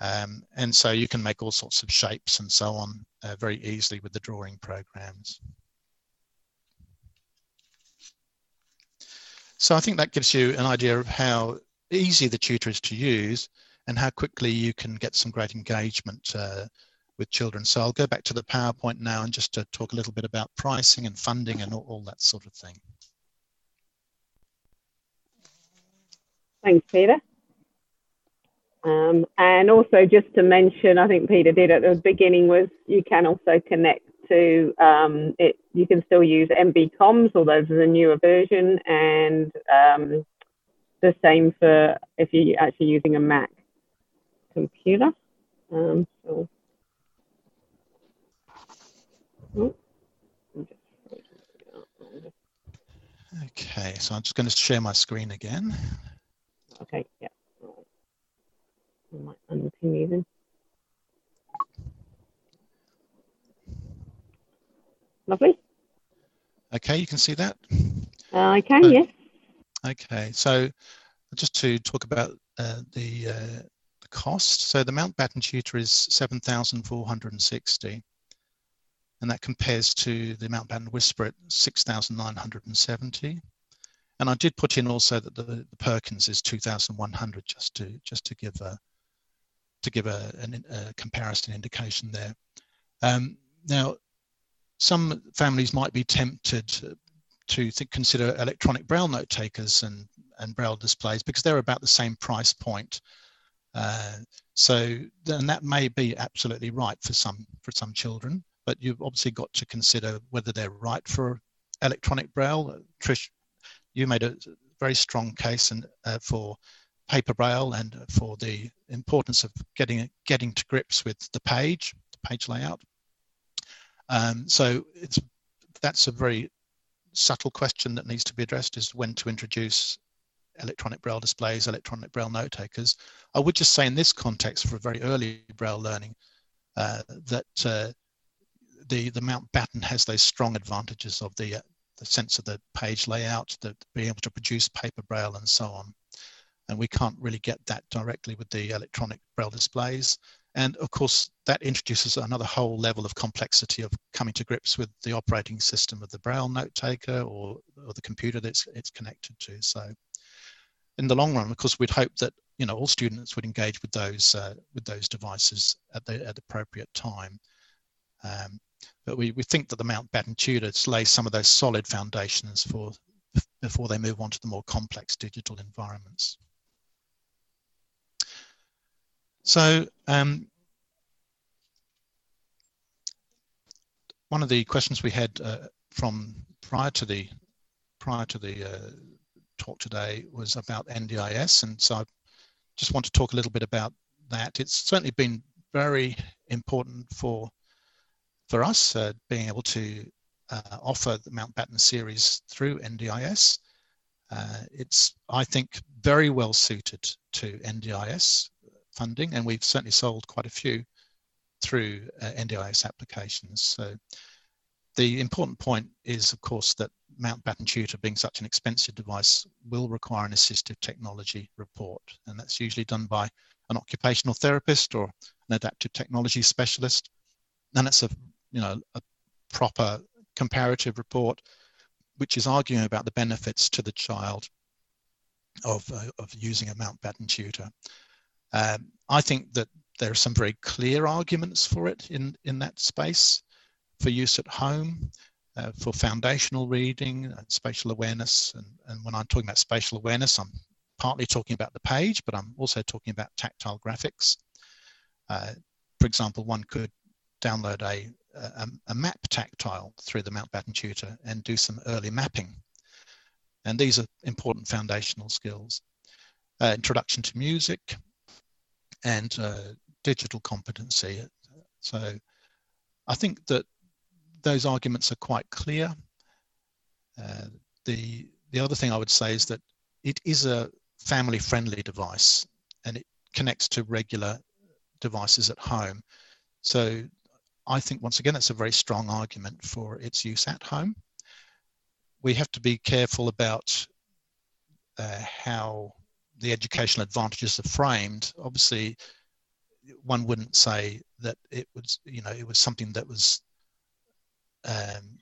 Um, and so you can make all sorts of shapes and so on uh, very easily with the drawing programs. So I think that gives you an idea of how easy the tutor is to use and how quickly you can get some great engagement uh, with children. So I'll go back to the PowerPoint now and just to talk a little bit about pricing and funding and all, all that sort of thing. Thanks, Peter. Um, and also just to mention, I think Peter did at the beginning was you can also connect to um, it. You can still use MB Comms, although there's a newer version, and um, the same for if you're actually using a Mac computer. Um, so, Okay, so I'm just going to share my screen again. Okay, yeah. I might unpin even. Lovely. Okay, you can see that. Uh, I can, uh, yes. Okay, so just to talk about uh, the, uh, the cost. So the Mountbatten tutor is 7,460 and that compares to the Mountbatten Whisper at 6,970. And I did put in also that the, the Perkins is 2,100 just to just to give a to give a, an, a comparison indication there. Um, now, some families might be tempted to consider electronic braille note takers and, and braille displays because they're about the same price point. Uh, so then that may be absolutely right for some for some children, but you've obviously got to consider whether they're right for electronic braille. Trish you made a very strong case and uh, for paper braille and for the importance of getting getting to grips with the page, the page layout. Um, so it's that's a very subtle question that needs to be addressed is when to introduce electronic braille displays, electronic braille note takers. I would just say in this context for very early braille learning uh, that uh, the the Mountbatten has those strong advantages of the the sense of the page layout, the being able to produce paper braille and so on. And we can't really get that directly with the electronic braille displays. And of course, that introduces another whole level of complexity of coming to grips with the operating system of the braille note taker or, or the computer that it's, it's connected to. So in the long run, of course, we'd hope that you know all students would engage with those uh, with those devices at the at the appropriate time. Um, but we, we think that the Mountbatten tutors lay some of those solid foundations for before they move on to the more complex digital environments. So um, one of the questions we had uh, from prior to the prior to the uh, talk today was about NDIS, and so I just want to talk a little bit about that. It's certainly been very important for for us, uh, being able to uh, offer the Mountbatten series through NDIS. Uh, it's, I think, very well suited to NDIS funding, and we've certainly sold quite a few through uh, NDIS applications. So the important point is, of course, that Mountbatten Tutor, being such an expensive device, will require an assistive technology report, and that's usually done by an occupational therapist or an adaptive technology specialist. And it's a you know, a proper comparative report, which is arguing about the benefits to the child of, uh, of using a Mountbatten tutor. Um, I think that there are some very clear arguments for it in, in that space for use at home, uh, for foundational reading and spatial awareness. And, and when I'm talking about spatial awareness, I'm partly talking about the page, but I'm also talking about tactile graphics. Uh, for example, one could download a a, a map tactile through the Mountbatten tutor and do some early mapping. And these are important foundational skills. Uh, introduction to music and uh, digital competency. So I think that those arguments are quite clear. Uh, the, the other thing I would say is that it is a family friendly device and it connects to regular devices at home. So I think once again, it's a very strong argument for its use at home. We have to be careful about uh, how the educational advantages are framed. Obviously, one wouldn't say that it was, you know, it was something that was um,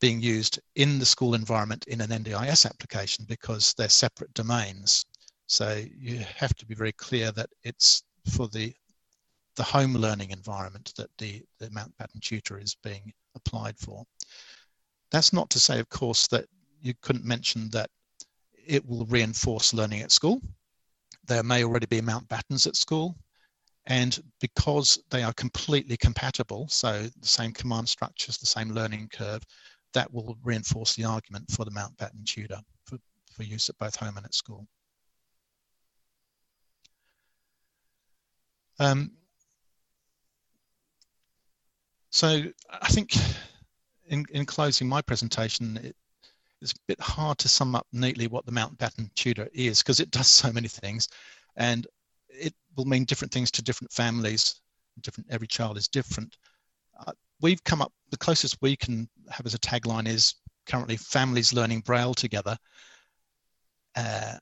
being used in the school environment in an NDIS application because they're separate domains. So you have to be very clear that it's for the the home learning environment that the, the Mountbatten tutor is being applied for. That's not to say, of course, that you couldn't mention that it will reinforce learning at school. There may already be Mountbattens at school, and because they are completely compatible, so the same command structures, the same learning curve, that will reinforce the argument for the Mountbatten tutor for, for use at both home and at school. Um, so I think in, in closing my presentation, it, it's a bit hard to sum up neatly what the Mountbatten tutor is because it does so many things and it will mean different things to different families. Different, every child is different. Uh, we've come up, the closest we can have as a tagline is currently families learning Braille together, uh,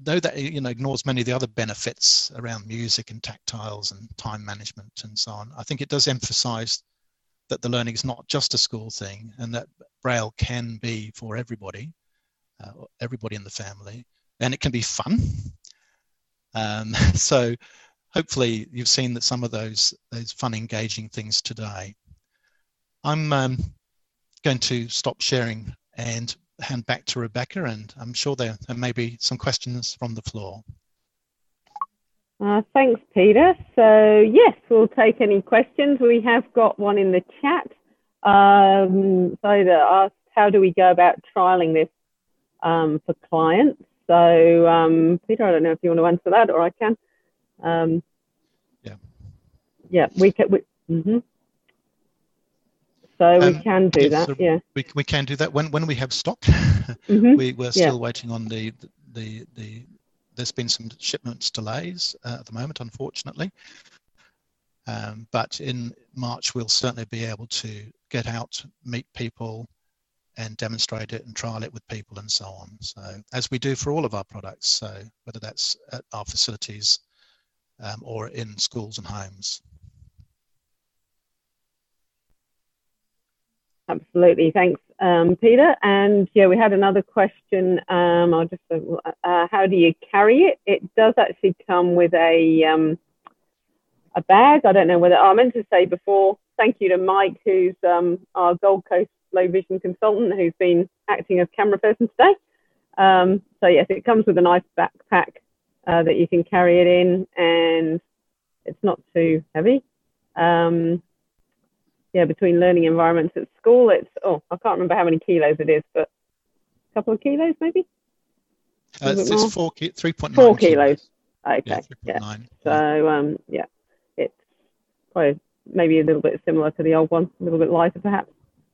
though that you know ignores many of the other benefits around music and tactiles and time management and so on, I think it does emphasise that the learning is not just a school thing and that Braille can be for everybody, uh, everybody in the family, and it can be fun. Um, (laughs) so hopefully you've seen that some of those those fun, engaging things today. I'm um, going to stop sharing and hand back to Rebecca, and I'm sure there, there may be some questions from the floor. Uh, thanks, Peter. So, yes, we'll take any questions. We have got one in the chat. Um, so, to ask, how do we go about trialing this um, for clients? So, um, Peter, I don't know if you want to answer that, or I can. Um, yeah. Yeah, we can. We, mm -hmm. So we um, can do yes, that. So yeah. We, we can do that when when we have stock. mm-hmm. (laughs) We we're still yeah. waiting on the the the. There's been some shipments delays uh, at the moment, unfortunately. Um, but in March, we'll certainly be able to get out, meet people, and demonstrate it and trial it with people and so on. So as we do for all of our products, so whether that's at our facilities um, or in schools and homes. Absolutely, thanks, um, Peter. And yeah, we had another question. Um, I'll just uh, how do you carry it? It does actually come with a um, a bag. I don't know whether I meant to say before. Thank you to Mike, who's um, our Gold Coast low vision consultant, who's been acting as camera person today. Um, so yes, it comes with a nice backpack uh, that you can carry it in, and it's not too heavy. Um, yeah, between learning environments at school, it's oh, I can't remember how many kilos it is, but a couple of kilos maybe. Uh, it's, it's four, three point nine. Four kilos. kilos. Okay. Yeah. yeah. So um, yeah, it's probably maybe a little bit similar to the old one, a little bit lighter perhaps.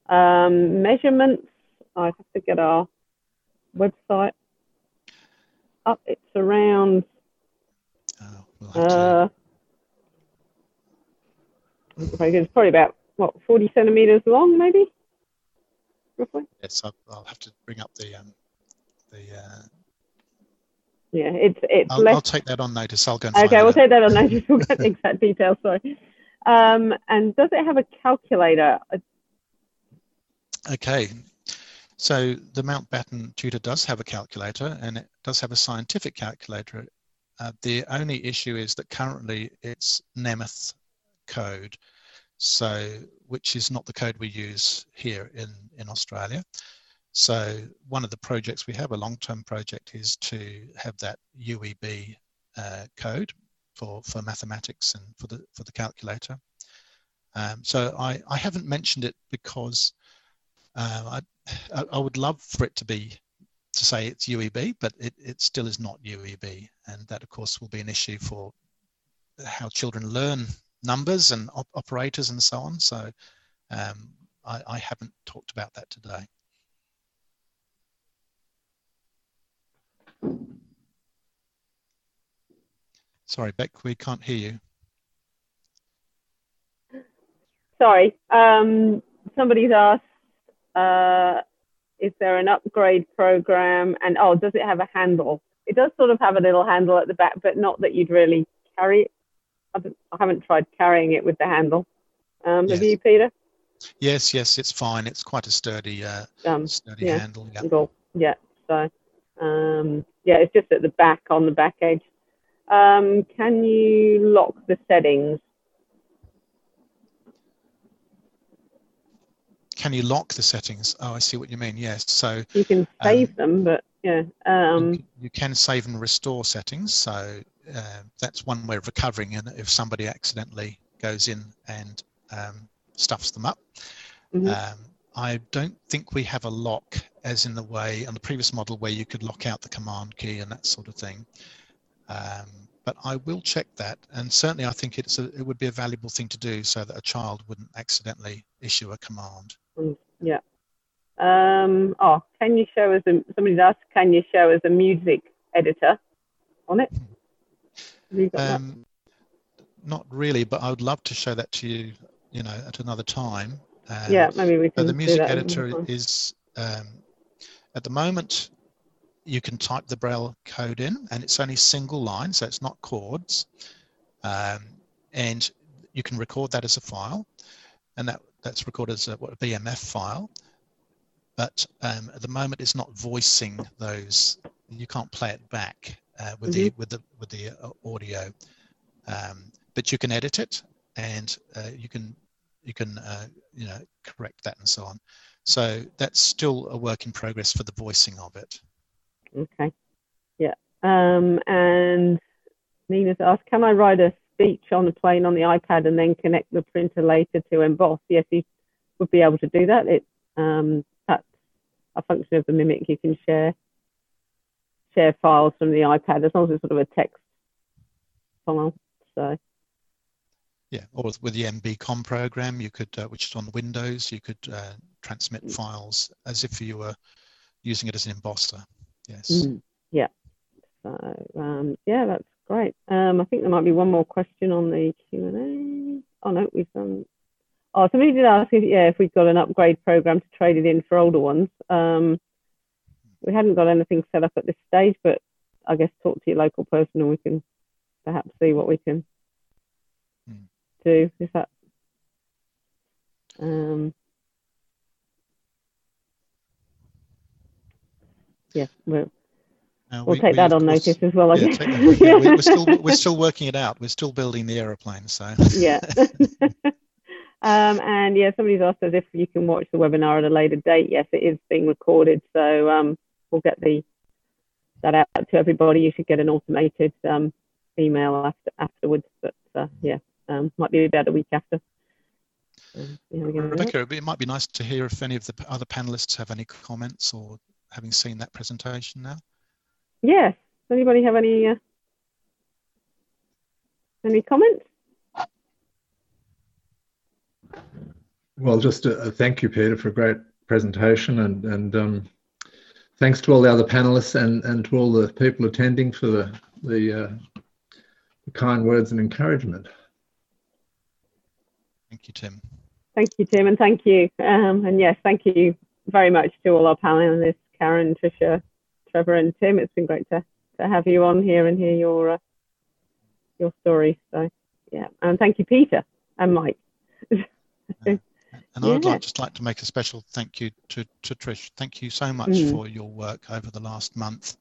Um, measurements. I have to get our website up. It's around. Oh, we'll uh, it's probably about what 40 centimeters long, maybe roughly. Yes, I'll, I'll have to bring up the um, the. Uh... Yeah, it's it's. I'll, less... I'll, take that on notice. I'll go. okay, we'll take that on notice. We'll get (laughs) the exact details. Sorry. Um, and does it have a calculator? Okay, so the Mountbatten tutor does have a calculator, and it does have a scientific calculator. Uh, the only issue is that currently it's Nemeth code so which is not the code we use here in, in Australia. So one of the projects we have, a long-term project, is to have that UEB uh, code for, for mathematics and for the, for the calculator. Um, so I, I haven't mentioned it because uh, I, I would love for it to be to say it's UEB, but it, it still is not UEB. And that, of course, will be an issue for how children learn numbers and op operators and so on. So um, I, I haven't talked about that today. Sorry, Beck, we can't hear you. Sorry, um, somebody's asked, uh, is there an upgrade program? And oh, does it have a handle? It does sort of have a little handle at the back, but not that you'd really carry it I haven't tried carrying it with the handle. Um, yes. Have you, Peter? Yes, yes, it's fine. It's quite a sturdy, uh, um, sturdy yeah, handle. Yeah. Yeah. So, um, yeah, it's just at the back on the back edge. Um, can you lock the settings? Can you lock the settings? Oh, I see what you mean. Yes. So you can save um, them, but yeah. Um, you, you can save and restore settings. So uh, that's one way of recovering and if somebody accidentally goes in and um, stuffs them up. Mm-hmm. Um, I don't think we have a lock as in the way on the previous model where you could lock out the command key and that sort of thing. Um, but I will check that, and certainly I think it's a, it would be a valuable thing to do so that a child wouldn't accidentally issue a command. Mm, yeah. Um, oh, can you show us? A, somebody's asked, can you show us a music editor on it? Um, not really, but I would love to show that to you, you know, at another time. Um, yeah, maybe we can. the music editor is um, at the moment, you can type the Braille code in and it's only single line, so it's not chords. Um, and you can record that as a file and that, that's recorded as a, what, a BMF file. But um, at the moment, it's not voicing those. You can't play it back uh, with mm-hmm. the with the with the uh, audio. Um, but you can edit it and uh, you can you can uh, you know correct that and so on. So that's still a work in progress for the voicing of it. Okay. Yeah. Um, and Nina's asked, can I write a speech on the plane on the iPad and then connect the printer later to emboss? Yes, you would be able to do that. It, um, that's a function of the Mimic. You can share share files from the iPad as long as it's sort of a text file. So. Yeah, or with the MBCom program, you could, uh, which is on Windows, you could uh, transmit files as if you were using it as an embosser. Yes. Mm, yeah. So um, yeah, that's great. Um, I think there might be one more question on the Q and A. Oh no, we've done. Oh, somebody did ask if yeah if we've got an upgrade program to trade it in for older ones. Um, we hadn't got anything set up at this stage, but I guess talk to your local person and we can perhaps see what we can hmm. do. Is that um, yeah, we'll, uh, we'll take we, that on course, notice as well. I yeah, guess. yeah, we, are still (laughs) we're still working it out. We're still building the aeroplane. So yeah. (laughs) um, and yeah, somebody's asked us if you can watch the webinar at a later date. Yes, it is being recorded, so um, we'll get the that out to everybody. You should get an automated um, email after afterwards. But uh, yeah, um, might be about a week after. Rebecca, it might be nice to hear if any of the other panelists have any comments or having seen that presentation now? Yes. Does anybody have any uh, any comments? Well, just a, a, thank you, Peter, for a great presentation, and and um, thanks to all the other panelists and and to all the people attending for the the, uh, the kind words and encouragement. Thank you, Tim. Thank you, Tim, and thank you. Um, and yes, thank you very much to all our panelists Karen, Tricia, Trevor, and Tim. It's been great to, to have you on here and hear your uh, your story. So yeah, and thank you, Peter and Mike. and I would like, just like to make a special thank you to, to Trish. Thank you so much mm. for your work over the last month,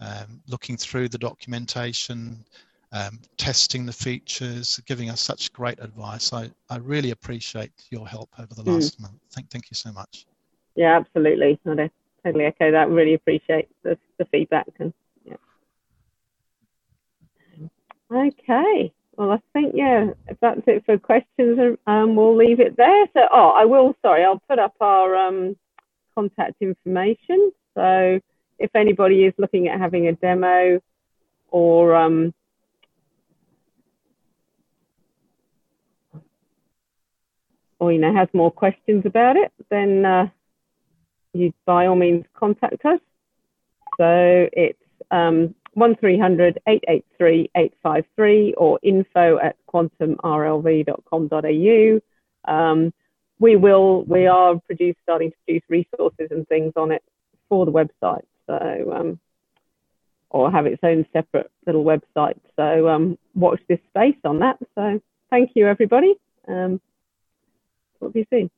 um, looking through the documentation, um, testing the features, giving us such great advice. I, I really appreciate your help over the mm. last mm. month. Thank, thank you so much. Yeah, absolutely totally echo that. Really appreciate the, the feedback. And yeah. Okay. Well, I think yeah, if that's it for questions, um, we'll leave it there. So, oh, I will. Sorry, I'll put up our um, contact information. So, if anybody is looking at having a demo or um, or you know has more questions about it, then uh, you by all means contact us. So it's um, 1300 883 853 or info at quantumrlv.com.au. Um, we will, we are produce, starting to produce resources and things on it for the website. So, um, or have its own separate little website. So um, watch this space on that. So thank you, everybody. Um, talk you soon.